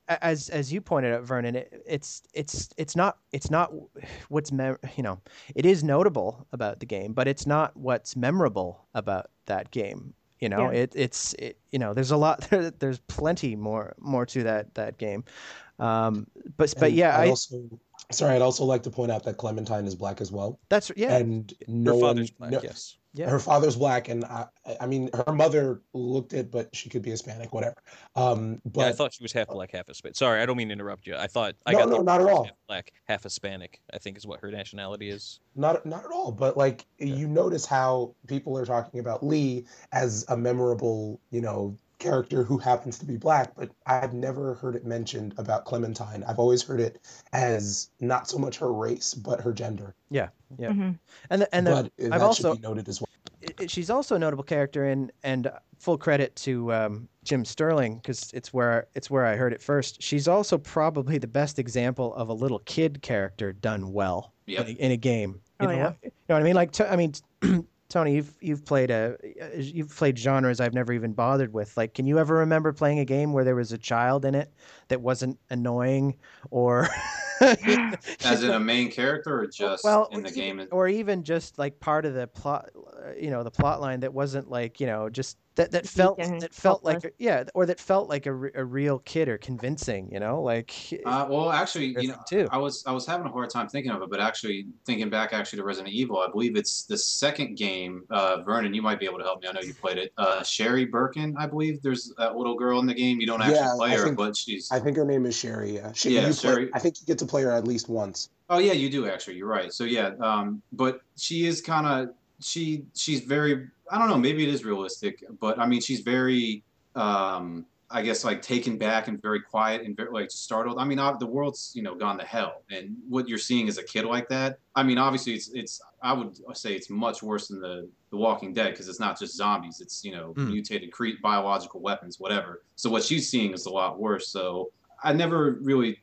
as as you pointed out vernon it, it's it's it's not it's not what's mem- you know it is notable about the game but it's not what's memorable about that game you know Yeah. it it's it, you know there's a lot there, there's plenty more more to that that game. Um but but yeah I'd i also, sorry, I'd also like to point out that Clementine is black as well, that's yeah. And no her one, black no- yes yeah her father's black, and I, I mean, her mother looked it, but she could be Hispanic, whatever. Um, but yeah, I thought she was half black, half Hispanic. Sorry, I don't mean to interrupt you. I thought I No, got no, not at all. half black, half Hispanic. I think is what her nationality is. Not not at all, but like you notice how people are talking about Lee as a memorable, you know, character who happens to be black, but I've never heard it mentioned about Clementine. I've always heard it as not so much her race, but her gender. yeah yeah Mhm. and the, and the, but I've also should be noted as well. it- it- she's also a notable character in and full credit to um, Jim Sterling because it's where it's where I heard it first. She's also probably the best example of a little kid character done well Yep. in, a, in a game. You Oh, know, yeah. what- you know what I mean? Like t- I mean, Tony, you've you've played a you've played genres I've never even bothered with. Like, can you ever remember playing a game where there was a child in it that wasn't annoying or As in a main character or just well, in the even- game? or even just like part of the plot, you know, the plot line that wasn't like you know just that that felt that felt like helpless. a- yeah, or that felt like a, a real kid or convincing, you know, like Uh, well, actually, you know, too. I was I was having a hard time thinking of it, but actually thinking back actually to Resident Evil, I believe it's the second game. Uh, Vernon, you might be able to help me. I know you played it. Uh, Sherry Birkin, I believe. There's that little girl in the game. You don't actually Yeah, play I her, think- but she's. I think her name is Sherry. Yeah, she, Yeah, you play- Sherry. I think you get to play her at least once. Oh yeah, you do actually. You're right. So yeah, um, but she is kind of she she's very. I don't know. Maybe it is realistic, but I mean, she's very. Um, I guess like taken back and very quiet and very like startled. I mean, ob- the world's you know gone to hell, and what you're seeing as a kid like that. I mean, obviously it's it's. I would say it's much worse than the the Walking Dead because it's not just zombies. It's you know Mm. mutated cre- biological weapons, whatever. So what she's seeing is a lot worse. So I never really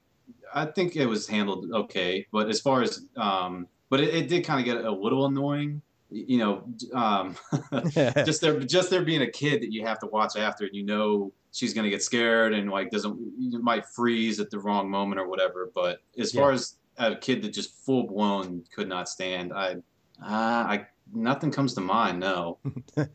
I think it was handled okay, but as far as um, but it, it did kind of get a little annoying, you know, um, just there just there being a kid that you have to watch after, and you know she's gonna get scared and like doesn't you might freeze at the wrong moment or whatever. But as far as a kid that just full blown could not stand, I, uh, I nothing comes to mind. No.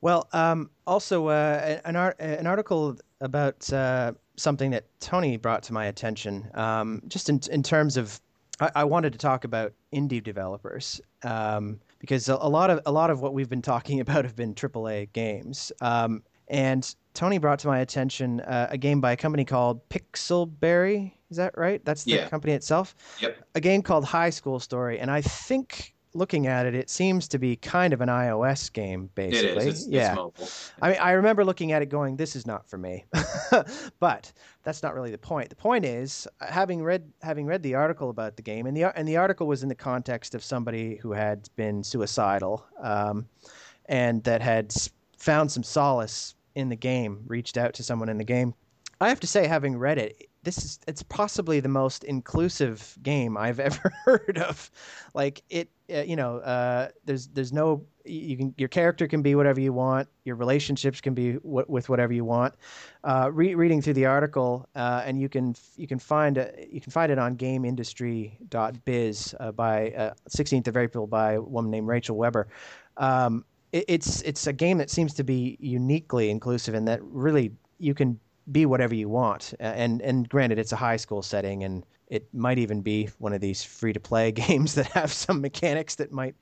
Well, um, also uh, an art, an article about uh, something that Tony brought to my attention, um, just in in terms of, I, I wanted to talk about indie developers um, because a, a lot of a lot of what we've been talking about have been AAA games, um, and Tony brought to my attention uh, a game by a company called Pixelberry. Is that right? That's the Yeah. company itself. Yep. A game called High School Story, and I think. Looking at it, it seems to be kind of an iOS game, basically. It is. It's, yeah. it's mobile. I mean, I remember looking at it going, "This is not for me," but that's not really the point. The point is, having read having read the article about the game, and the and the article was in the context of somebody who had been suicidal, um, and that had found some solace in the game, reached out to someone in the game. I have to say, having read it, this is it's possibly the most inclusive game I've ever heard of. Like it, you know, uh, there's there's no you can your character can be whatever you want. Your relationships can be w- with whatever you want. Uh, re- reading through the article, uh, and you can you can find a, you can find it on GamesIndustry.biz uh, by uh, 16th of April by a woman named Rachel Weber. um, it, it's it's a game that seems to be uniquely inclusive in that really you can be whatever you want. Uh, and and granted, it's a high school setting, and it might even be one of these free to play games that have some mechanics that might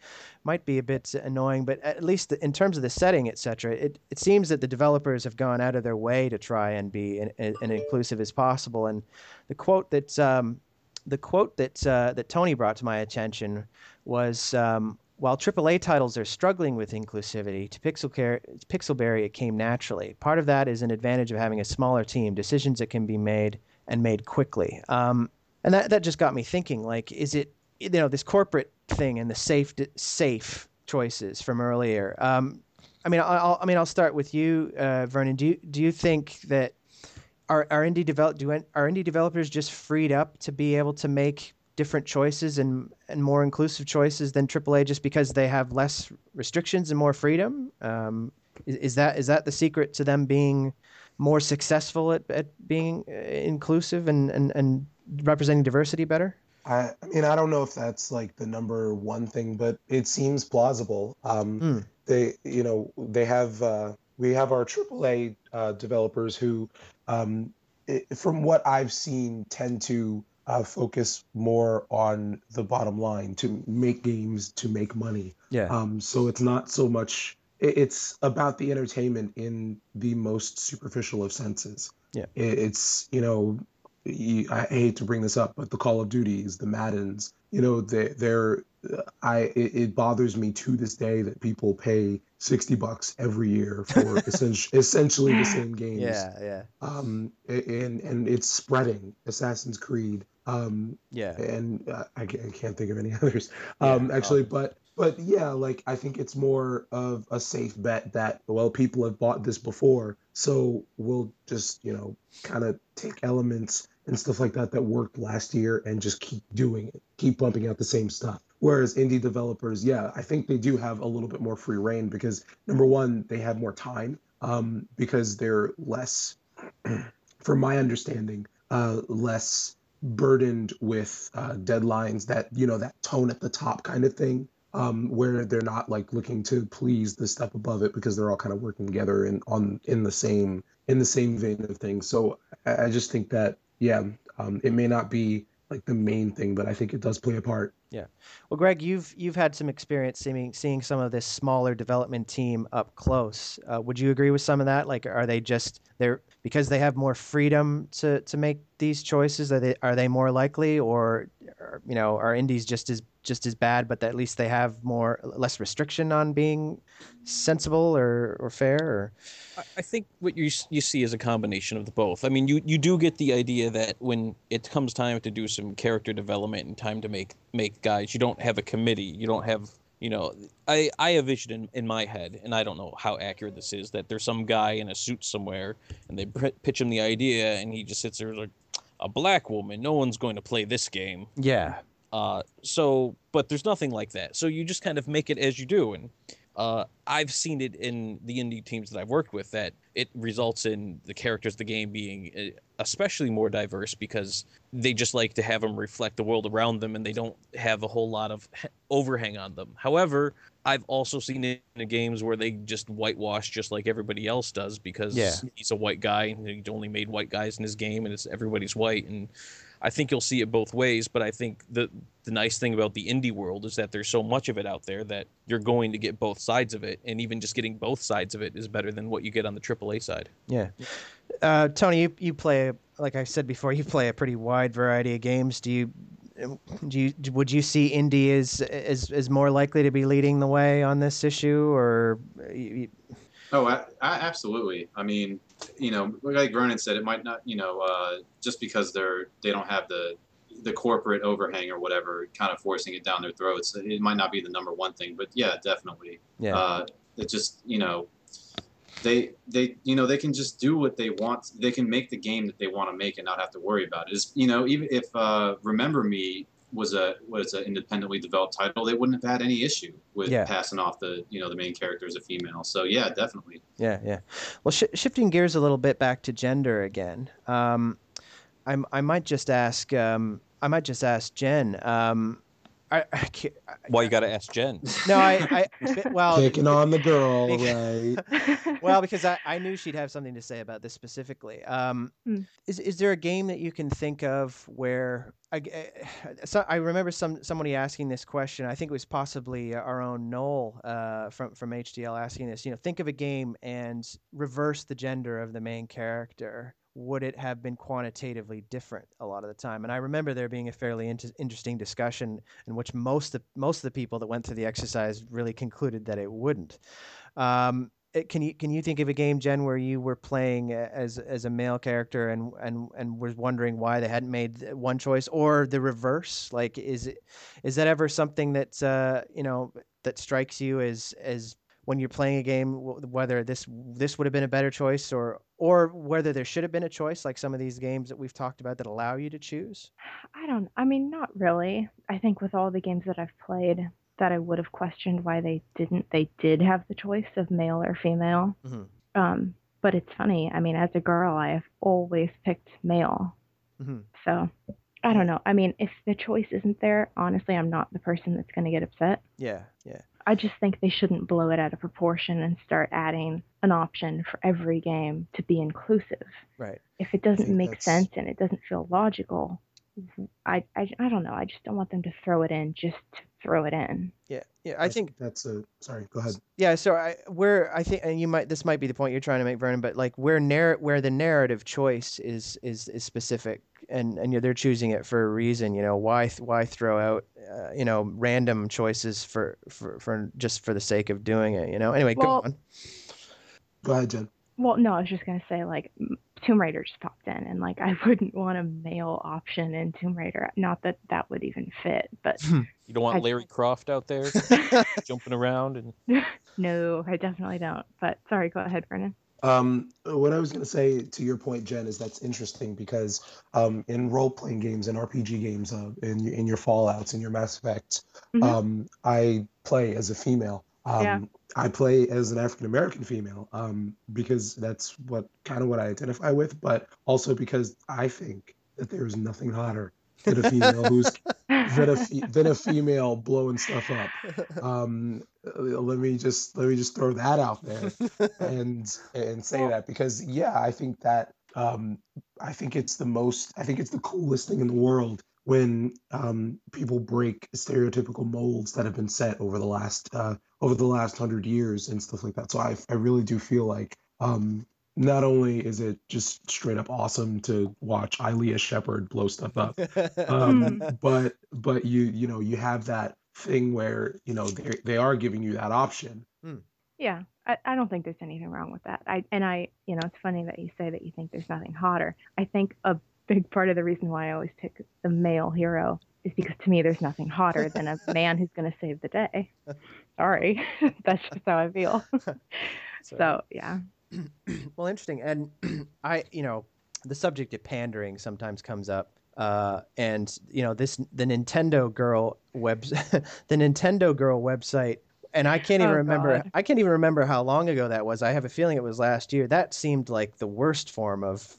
might be a bit annoying. But at least in terms of the setting, etc., it it seems that the developers have gone out of their way to try and be an inclusive as possible. And the quote that um, the quote that uh, that Tony brought to my attention was. Um, while AAA titles are struggling with inclusivity, to Pixel Pixelberry it came naturally. Part of that is an advantage of having a smaller team, decisions that can be made and made quickly. Um, and that, that just got me thinking, like, is it, you know, this corporate thing and the safe safe choices from earlier. Um, I mean, I'll, I mean, I'll start with you, uh, Vernon. Do you, do you think that are, are indie develop do are indie developers just freed up to be able to make different choices and and more inclusive choices than AAA just because they have less restrictions and more freedom? Um, is, is, that is that the secret to them being more successful at, at being uh, inclusive and, and, and representing diversity better? I, I mean, I don't know if that's like the number one thing, but it seems plausible. Um, mm. They, you know, they have uh, we have our AAA uh, developers who, um, it, from what I've seen, tend to uh, focus more on the bottom line to make games to make money. Yeah. Um, so it's not so much. It, it's about the entertainment in the most superficial of senses. Yeah. It, it's you know, you, I hate to bring this up, but the Call of Duties, the Maddens, you know, they, they're. I it, it bothers me to this day that people pay 60 bucks every year for essentially, essentially the same games. Yeah, yeah. Um, and and it's spreading. Assassin's Creed, um, yeah, and uh, I, can't think of any others. Um, yeah, actually, um, but but yeah, like I think it's more of a safe bet that well, people have bought this before, so we'll just you know kind of take elements and stuff like that that worked last year and just keep doing it, keep bumping out the same stuff. Whereas indie developers, yeah, I think they do have a little bit more free reign because number one, they have more time um, because they're less, from my understanding, uh, less burdened with uh, deadlines that you know that tone at the top kind of thing um, where they're not like looking to please the step above it because they're all kind of working together and on in the same in the same vein of things so i, I just think that yeah um, it may not be like the main thing but i think it does play a part. Yeah. Well greg you've you've had some experience seeing seeing some of this smaller development team up close. Uh, would you agree with some of that? Like are they just they're because they have more freedom to to make these choices are they are they more likely or, you know are indies just as just as bad but at least they have more less restriction on being sensible or or fair or I think what you you see is a combination of the both. I mean, you you do get the idea that when it comes time to do some character development and time to make make guys, you don't have a committee, you don't have you know, I I have vision in, in my head, and I don't know how accurate this is. That there's some guy in a suit somewhere, and they pitch him the idea, and he just sits there like, a black woman. No one's going to play this game. Yeah. Uh, so, but there's nothing like that. So you just kind of make it as you do, and uh, I've seen it in the indie teams that I've worked with that it results in the characters of the game being uh, especially more diverse because they just like to have them reflect the world around them and they don't have a whole lot of overhang on them. However, I've also seen it in the games where they just whitewash just like everybody else does because yeah. he's a white guy and he only made white guys in his game and it's everybody's white and I think you'll see it both ways, but I think the the nice thing about the indie world is that there's so much of it out there that you're going to get both sides of it, and even just getting both sides of it is better than what you get on the AAA side. Yeah, uh, Tony, you you play like I said before, you play a pretty wide variety of games. Do you do you would you see indie as as as more likely to be leading the way on this issue, or? You, Oh, I, I, absolutely. I mean, you know, like Vernon said, it might not, you know, uh, just because they're they don't have the the corporate overhang or whatever, kind of forcing it down their throats. It might not be the number one thing, but yeah, definitely. Yeah. Uh, it just you know, they they you know they can just do what they want. They can make the game that they want to make and not have to worry about it. Is you know even if uh, Remember Me was a was an independently developed title, they wouldn't have had any issue with yeah. passing off the you know the main character as a female. So yeah, definitely. Yeah, yeah. Well, sh- shifting gears a little bit back to gender again, um, I'm I might just ask um, I might just ask Jen. Um, I, I can't, I, Why you got to ask Jen? no, I, I well, Picking on the girl, Because- right? well, because I, I knew she'd have something to say about this specifically. Um, Hmm. is is there a game that you can think of where I, g- eh, so I remember some somebody asking this question. I think it was possibly our own Noel uh, from from HDL asking this. You know, think of a game and reverse the gender of the main character. Would it have been quantitatively different a lot of the time? And I remember there being a fairly inter- interesting discussion in which most of, most of the people that went through the exercise really concluded that it wouldn't. Um, it- can you can you think of a game, Jen, where you were playing uh, as as a male character and and and was wondering why they hadn't made one choice or the reverse? Like, is it is that ever something that uh, you know that strikes you as as when you're playing a game, whether this this would have been a better choice or or whether there should have been a choice, like some of these games that we've talked about that allow you to choose? I don't. I mean, not really. I think with all the games that I've played, that I would have questioned why they didn't. They did have the choice of male or female. Mhm. Um, but it's funny. I mean, as a girl, I have always picked male. Mhm. So I don't know. I mean, if the choice isn't there, honestly, I'm not the person that's going to get upset. Yeah, yeah. I just think they shouldn't blow it out of proportion and start adding an option for every game to be inclusive. Right. If it doesn't make that's- sense and it doesn't feel logical, I, I, I don't know. I just don't want them to throw it in just to throw it in. Yeah, yeah. I think that's a sorry. Go ahead. Yeah, so I where I think and you might this might be the point you're trying to make, Vernon, but like where narr- where the narrative choice is is is specific and and you know, they're choosing it for a reason. You know why th- why throw out uh, you know random choices for, for for just for the sake of doing it. You know. Anyway, Well- go on. Go ahead, Jen. Well, no, I was just gonna say like Tomb Raider just popped in, and like I wouldn't want a male option in Tomb Raider. Not that that would even fit, but You don't want I- Larry Croft out there jumping around and no, I definitely don't. But sorry, go ahead, Vernon. Um, what I was going to say to your point, Jen, is that's interesting because um, in role playing games and RPG games, uh, in your- in your Fallout's, and your Mass Effect, Mhm. um, I play as a female. Um, Yeah. I play as an African American female um, because that's what kind of what I identify with, but also because I think that there is nothing hotter than a female who's than a fe- than a female blowing stuff up. Um, uh, let me just let me just throw that out there and and say that because yeah, I think that um, I think it's the most I think it's the coolest thing in the world when um, people break stereotypical molds that have been set over the last uh, over the last hundred years and stuff like that. So I I really do feel like um, not only is it just straight up awesome to watch Ilea Shepard blow stuff up, um, but but you you know you have that thing where you know they they are giving you that option. Yeah, I, I don't think there's anything wrong with that. I and I, you know, it's funny that you say that you think there's nothing hotter. I think a big part of the reason why I always pick the male hero is because to me there's nothing hotter than a man who's going to save the day. Sorry, that's just how I feel. So yeah, well, interesting. And I, you know, the subject of pandering sometimes comes up. Uh, and you know this the Nintendo Girl web the Nintendo Girl website and I can't even Oh, remember God. I can't even remember how long ago that was. I have a feeling it was last year. That seemed like the worst form of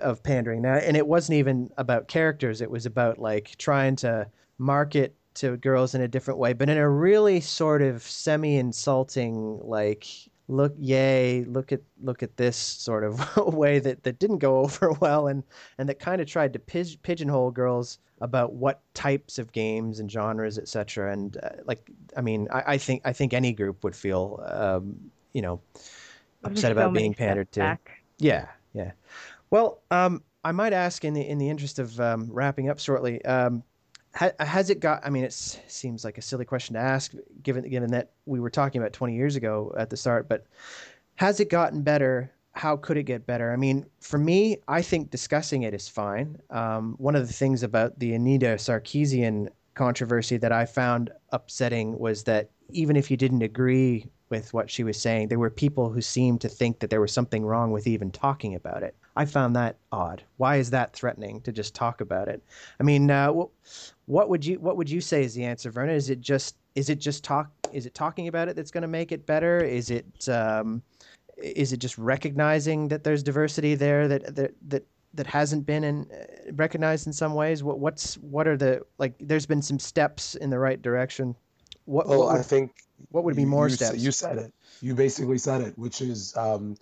of pandering. Now, and it wasn't even about characters. It was about like trying to market to girls in a different way, but in a really sort of semi-insulting, like look, yay, look at look at this sort of way that that didn't go over well, and and that kind of tried to pig- pigeonhole girls about what types of games and genres, etc. And uh, like, I mean, I, I think I think any group would feel, um, you know, upset about being pandered to. back. Yeah, yeah. Well, um, I might ask in the in the interest of um, wrapping up shortly. Has it got? I mean, it seems like a silly question to ask, given given that we were talking about 20 years ago at the start. But has it gotten better? How could it get better? I mean, for me, I think discussing it is fine. Um, one of the things about the Anita Sarkeesian controversy that I found upsetting was that even if you didn't agree with what she was saying, there were people who seemed to think that there was something wrong with even talking about it. I found that odd. Why is that threatening to just talk about it? I mean, uh, what would you what would you say is the answer, Verna? Is it just is it just talk? Is it talking about it that's going to make it better? Is it um, is it just recognizing that there's diversity there that that that that hasn't been in, uh, recognized in some ways? What what's what are the like? There's been some steps in the right direction. What Well, what I think what would be more you, steps? You said it. You basically said it, which is um,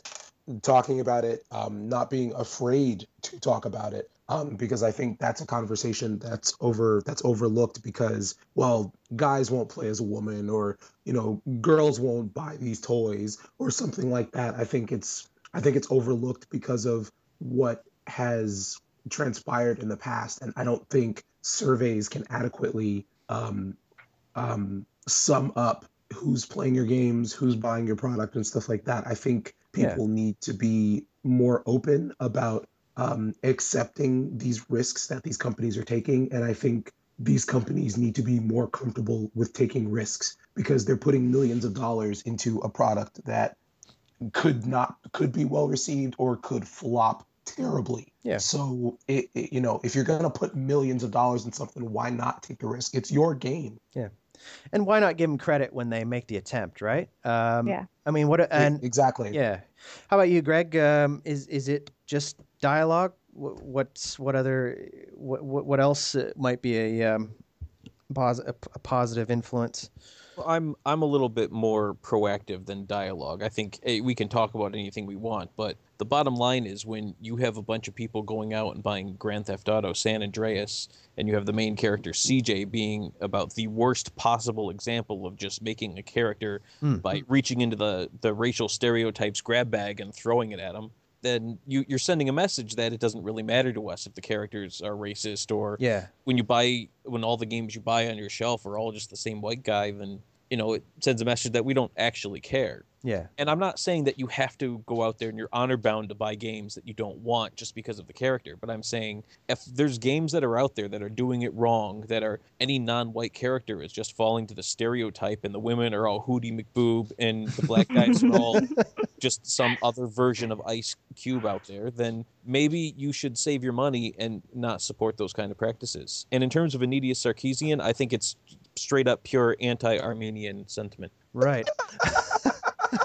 talking about it, um, not being afraid to talk about it, um, because I think that's a conversation that's over that's overlooked because well, guys won't play as a woman, or you know, girls won't buy these toys, or something like that. I think it's I think it's overlooked because of what has transpired in the past, and I don't think surveys can adequately um, um, sum up who's playing your games, who's buying your product, and stuff like that. I think Yeah. people need to be more open about um, accepting these risks that these companies are taking, and I think these companies need to be more comfortable with taking risks because they're putting millions of dollars into a product that could not could be well received or could flop terribly. Yeah. So it, it- you know if you're gonna put millions of dollars in something, why not take the risk? It's your game. And why not give them credit when they make the attempt, right? Um, Yeah. I mean, what? And exactly. yeah, how about you, Greg? Um, is is it just dialogue? What's what other what what, what else uh, might be a um, pos- a, a positive influence? I'm I'm a little bit more proactive than dialogue. I think eh, we can talk about anything we want, but the bottom line is when you have a bunch of people going out and buying Grand Theft Auto San Andreas, and you have the main character CJ being about the worst possible example of just making a character Hmm. by reaching into the the racial stereotypes grab bag and throwing it at him. Then you, you're sending a message that it doesn't really matter to us if the characters are racist or Yeah, when you buy when all the games you buy on your shelf are all just the same white guy then you know it sends a message that we don't actually care. Yeah, and i'm not saying that you have to go out there and you're honor bound to buy games that you don't want just because of the character but i'm saying if there's games that are out there that are doing it wrong that are any non-white character is just falling to the stereotype and the women are all hootie mcboob and the black guys are all just some other version of ice cube out there then maybe you should save your money and not support those kind of practices. And in terms of Anita's Sarkeesian i think it's straight up pure anti-armenian sentiment right.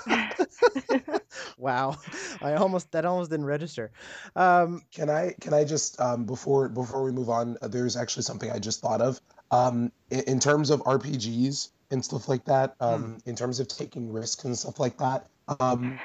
wow, I almost that almost didn't register. Um, Can I can I just um, before before we move on? uh, There's actually something I just thought of. Um, in, in terms of RPGs and stuff like that, um, in terms of taking risks and stuff like that, um,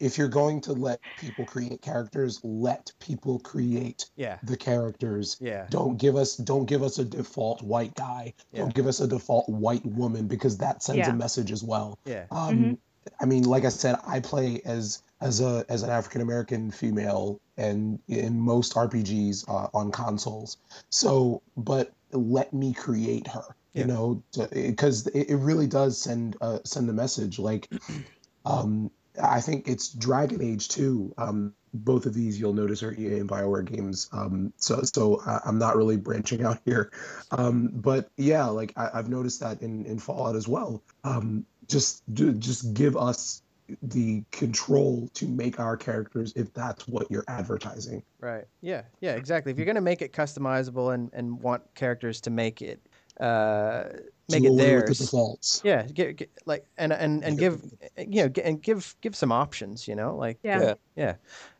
if you're going to let people create characters, let people create yeah, the characters. yeah, Don't give us don't give us a default white guy. Yeah. Don't give us a default white woman because that sends Yeah. a message as well. yeah, Um, I mean, like I said, I play as as a as an African American female, and in most RPGs uh, on consoles. So, but let me create her. Yeah. You know, because it, it really does send uh, send a message. Like, um, I think it's Dragon Age 2. Um, both of these you'll notice are EA and Bioware games. Um, so so I, I'm not really branching out here. Um, but yeah, like I, I've noticed that in, in Fallout as well. Um, just do, just give us the control to make our characters if that's what you're advertising. right. Yeah, yeah, exactly. If you're gonna make it customizable and and want characters to make it, uh, make it away with theirs. the defaults. Yeah, get, get, like and and and give you know get, and give give some options. You know, like Yeah. Yeah. yeah,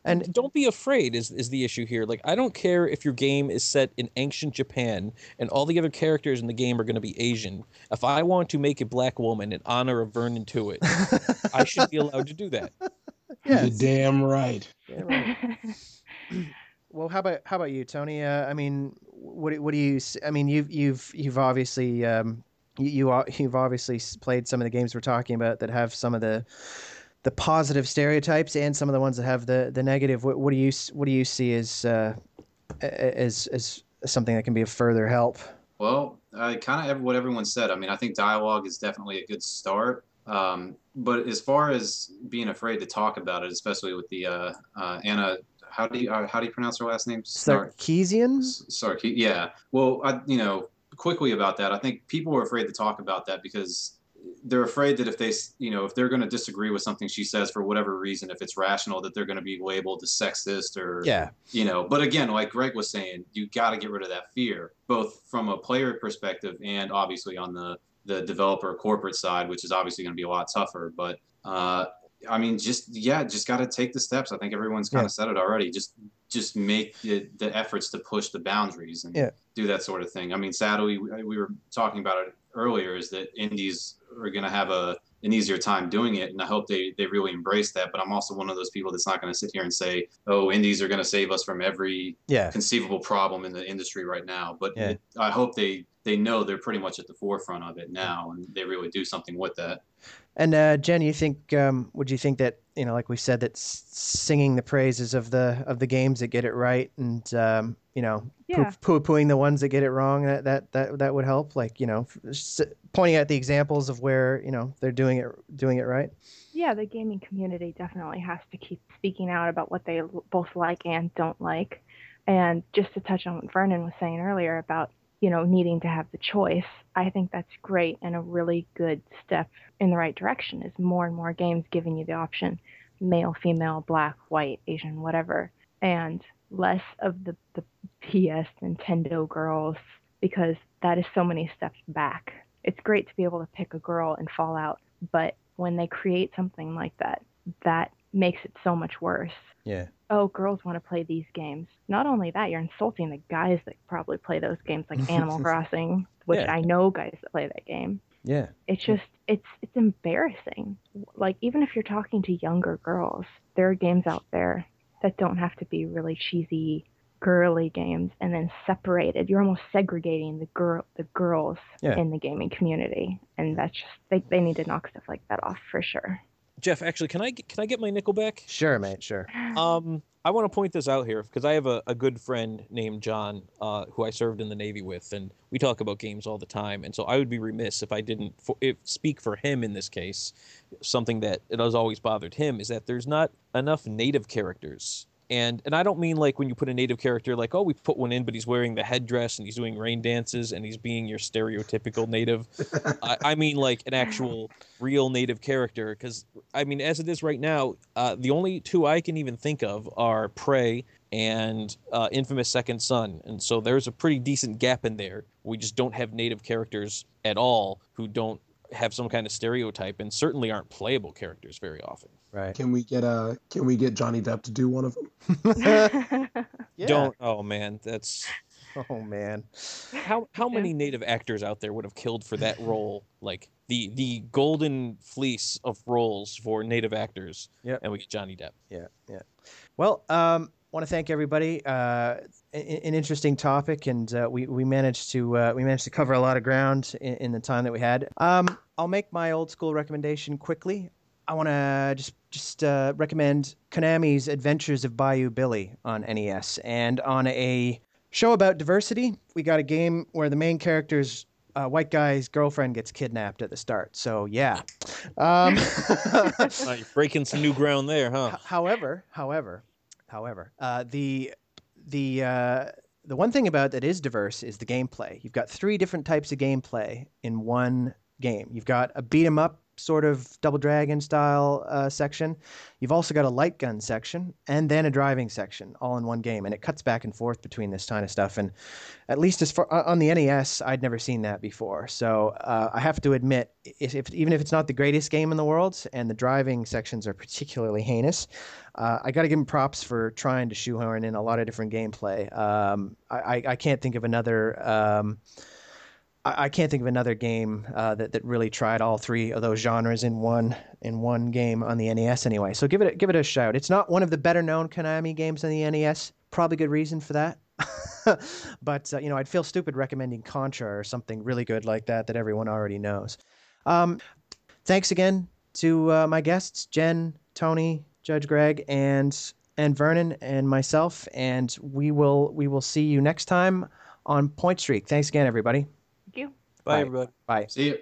and don't be afraid is is the issue here like i don't care if your game is set in ancient japan and all the other characters in the game are going to be asian if i want to make a black woman in honor of vernon Tewitt, i should be allowed to do that yeah, You're damn right. yeah, right. Well, how about how about you, Tony? Uh, I mean, what do- what do you? I mean, you've you've you've obviously um, you you you've obviously played some of the games we're talking about that have some of the the positive stereotypes and some of the ones that have the the negative. What, what do you what do you see as uh, as as something that can be of further help? Well, uh, kind of what everyone said. I mean, I think dialogue is definitely a good start. Um, but as far as being afraid to talk about it, especially with the uh, uh, Anna, how do you uh, how do you pronounce her last name? Sarkeesian? S- Yeah. Well, I, you know, quickly about that. I think people are afraid to talk about that because they're afraid that if they, you know, if they're going to disagree with something she says for whatever reason, if it's rational, that they're going to be labeled as sexist or, Yeah, you know. But again, like Greg was saying, you got to get rid of that fear, both from a player perspective and obviously on the the developer corporate side, which is obviously going to be a lot tougher. But uh, I mean, just yeah, just got to take the steps. I think everyone's kind Yeah. of said it already. Just just make the, the efforts to push the boundaries and Yeah. do that sort of thing. I mean, sadly, we, we were talking about it earlier, is that indies are going to have a an easier time doing it, and I hope they they really embrace that. But I'm also one of those people that's not going to sit here and say, "Oh, indies are going to save us from every Yeah. conceivable problem in the industry right now." But Yeah. it, I hope they they know they're pretty much at the forefront of it now, and they really do something with that. And uh, Jen, you think? Um, would you think that you know, like we said, that s- singing the praises of the of the games that get it right, and um, you know, Yeah. poo pooing the ones that get it wrong, that that that, that would help. Like you know, pointing out the examples of where you know they're doing it doing it right. Yeah, the gaming community definitely has to keep speaking out about what they both like and don't like. And just to touch on what Vernon was saying earlier about, you know, needing to have the choice, I think that's great and a really good step in the right direction is more and more games giving you the option male, female, black, white, Asian, whatever, and less of the, the PS Nintendo girls because that is so many steps back. It's great to be able to pick a girl in Fallout, but when they create something like that, that makes it so much worse. Yeah. Oh, girls want to play these games. Not only that, you're insulting the guys that probably play those games like Animal Crossing, which Yeah. I know guys that play that game. Yeah. It's just it's it's embarrassing. Like even if you're talking to younger girls, there are games out there that don't have to be really cheesy girly games and then separated. You're almost segregating the girl the girls Yeah. in the gaming community. And that's just they, they need to knock stuff like that off for sure. Jeff, actually, can I get- can I get my nickel back? Sure, mate. Sure. Um, I want to point this out here because I have a, a good friend named John, uh, who I served in the Navy with, and we talk about games all the time. And so I would be remiss if I didn't for, if, speak for him in this case. Something that it has always bothered him is that there's not enough native characters. And and I don't mean like when you put a native character like oh we put one in but he's wearing the headdress and he's doing rain dances and he's being your stereotypical native. I, I mean like an actual real native character because I mean as it is right now uh, the only two I can even think of are Prey and uh, Infamous Second Son and so there's a pretty decent gap in there. We just don't have native characters at all who don't have some kind of stereotype and certainly aren't playable characters very often. Right. Can we get uh Can we get Johnny Depp to do one of them? Yeah. Don't oh man that's Oh man. how how Yeah. many native actors out there would have killed for that role like the the golden fleece of roles for native actors Yep. and we get johnny depp Yeah, yeah. Well, um, want to thank everybody. Uh, a- a- an interesting topic, and uh, we we managed to uh, we managed to cover a lot of ground in, in the time that we had. Um, I'll make my old school recommendation quickly. I want to just just uh, recommend Konami's Adventures of Bayou Billy on NES, and on a show about diversity, we got a game where the main character's uh, white guy's girlfriend gets kidnapped at the start. So yeah. Um, you're breaking some new ground there huh However, however, however, uh, the the uh, the one thing about that is diverse is the gameplay. You've got three different types of gameplay in one game. You've got a beat 'em up sort of Double Dragon style uh, section. You've also got a light gun section and then a driving section, all in one game, and it cuts back and forth between this kind of stuff. And at least as far on the NES, I'd never seen that before. So uh, I have to admit, if, if, even if it's not the greatest game in the world, and the driving sections are particularly heinous, uh, I got to give him props for trying to shoehorn in a lot of different gameplay. Um, I, I, can't think of another. Um, I, I can't think of another game uh, that that really tried all three of those genres in one in one game on the NES. Anyway, so give it a, give it a shout. It's not one of the better known Konami games on the NES. Probably good reason for that. but uh, you know, I'd feel stupid recommending Contra or something really good like that that everyone already knows. Um, thanks again to uh, my guests, Jen, Tony, Judge Greg, and and Vernon and myself, and we will we will see you next time on Point Streak. Thanks again, everybody. Thank you. bye Bye. everybody Bye. See you.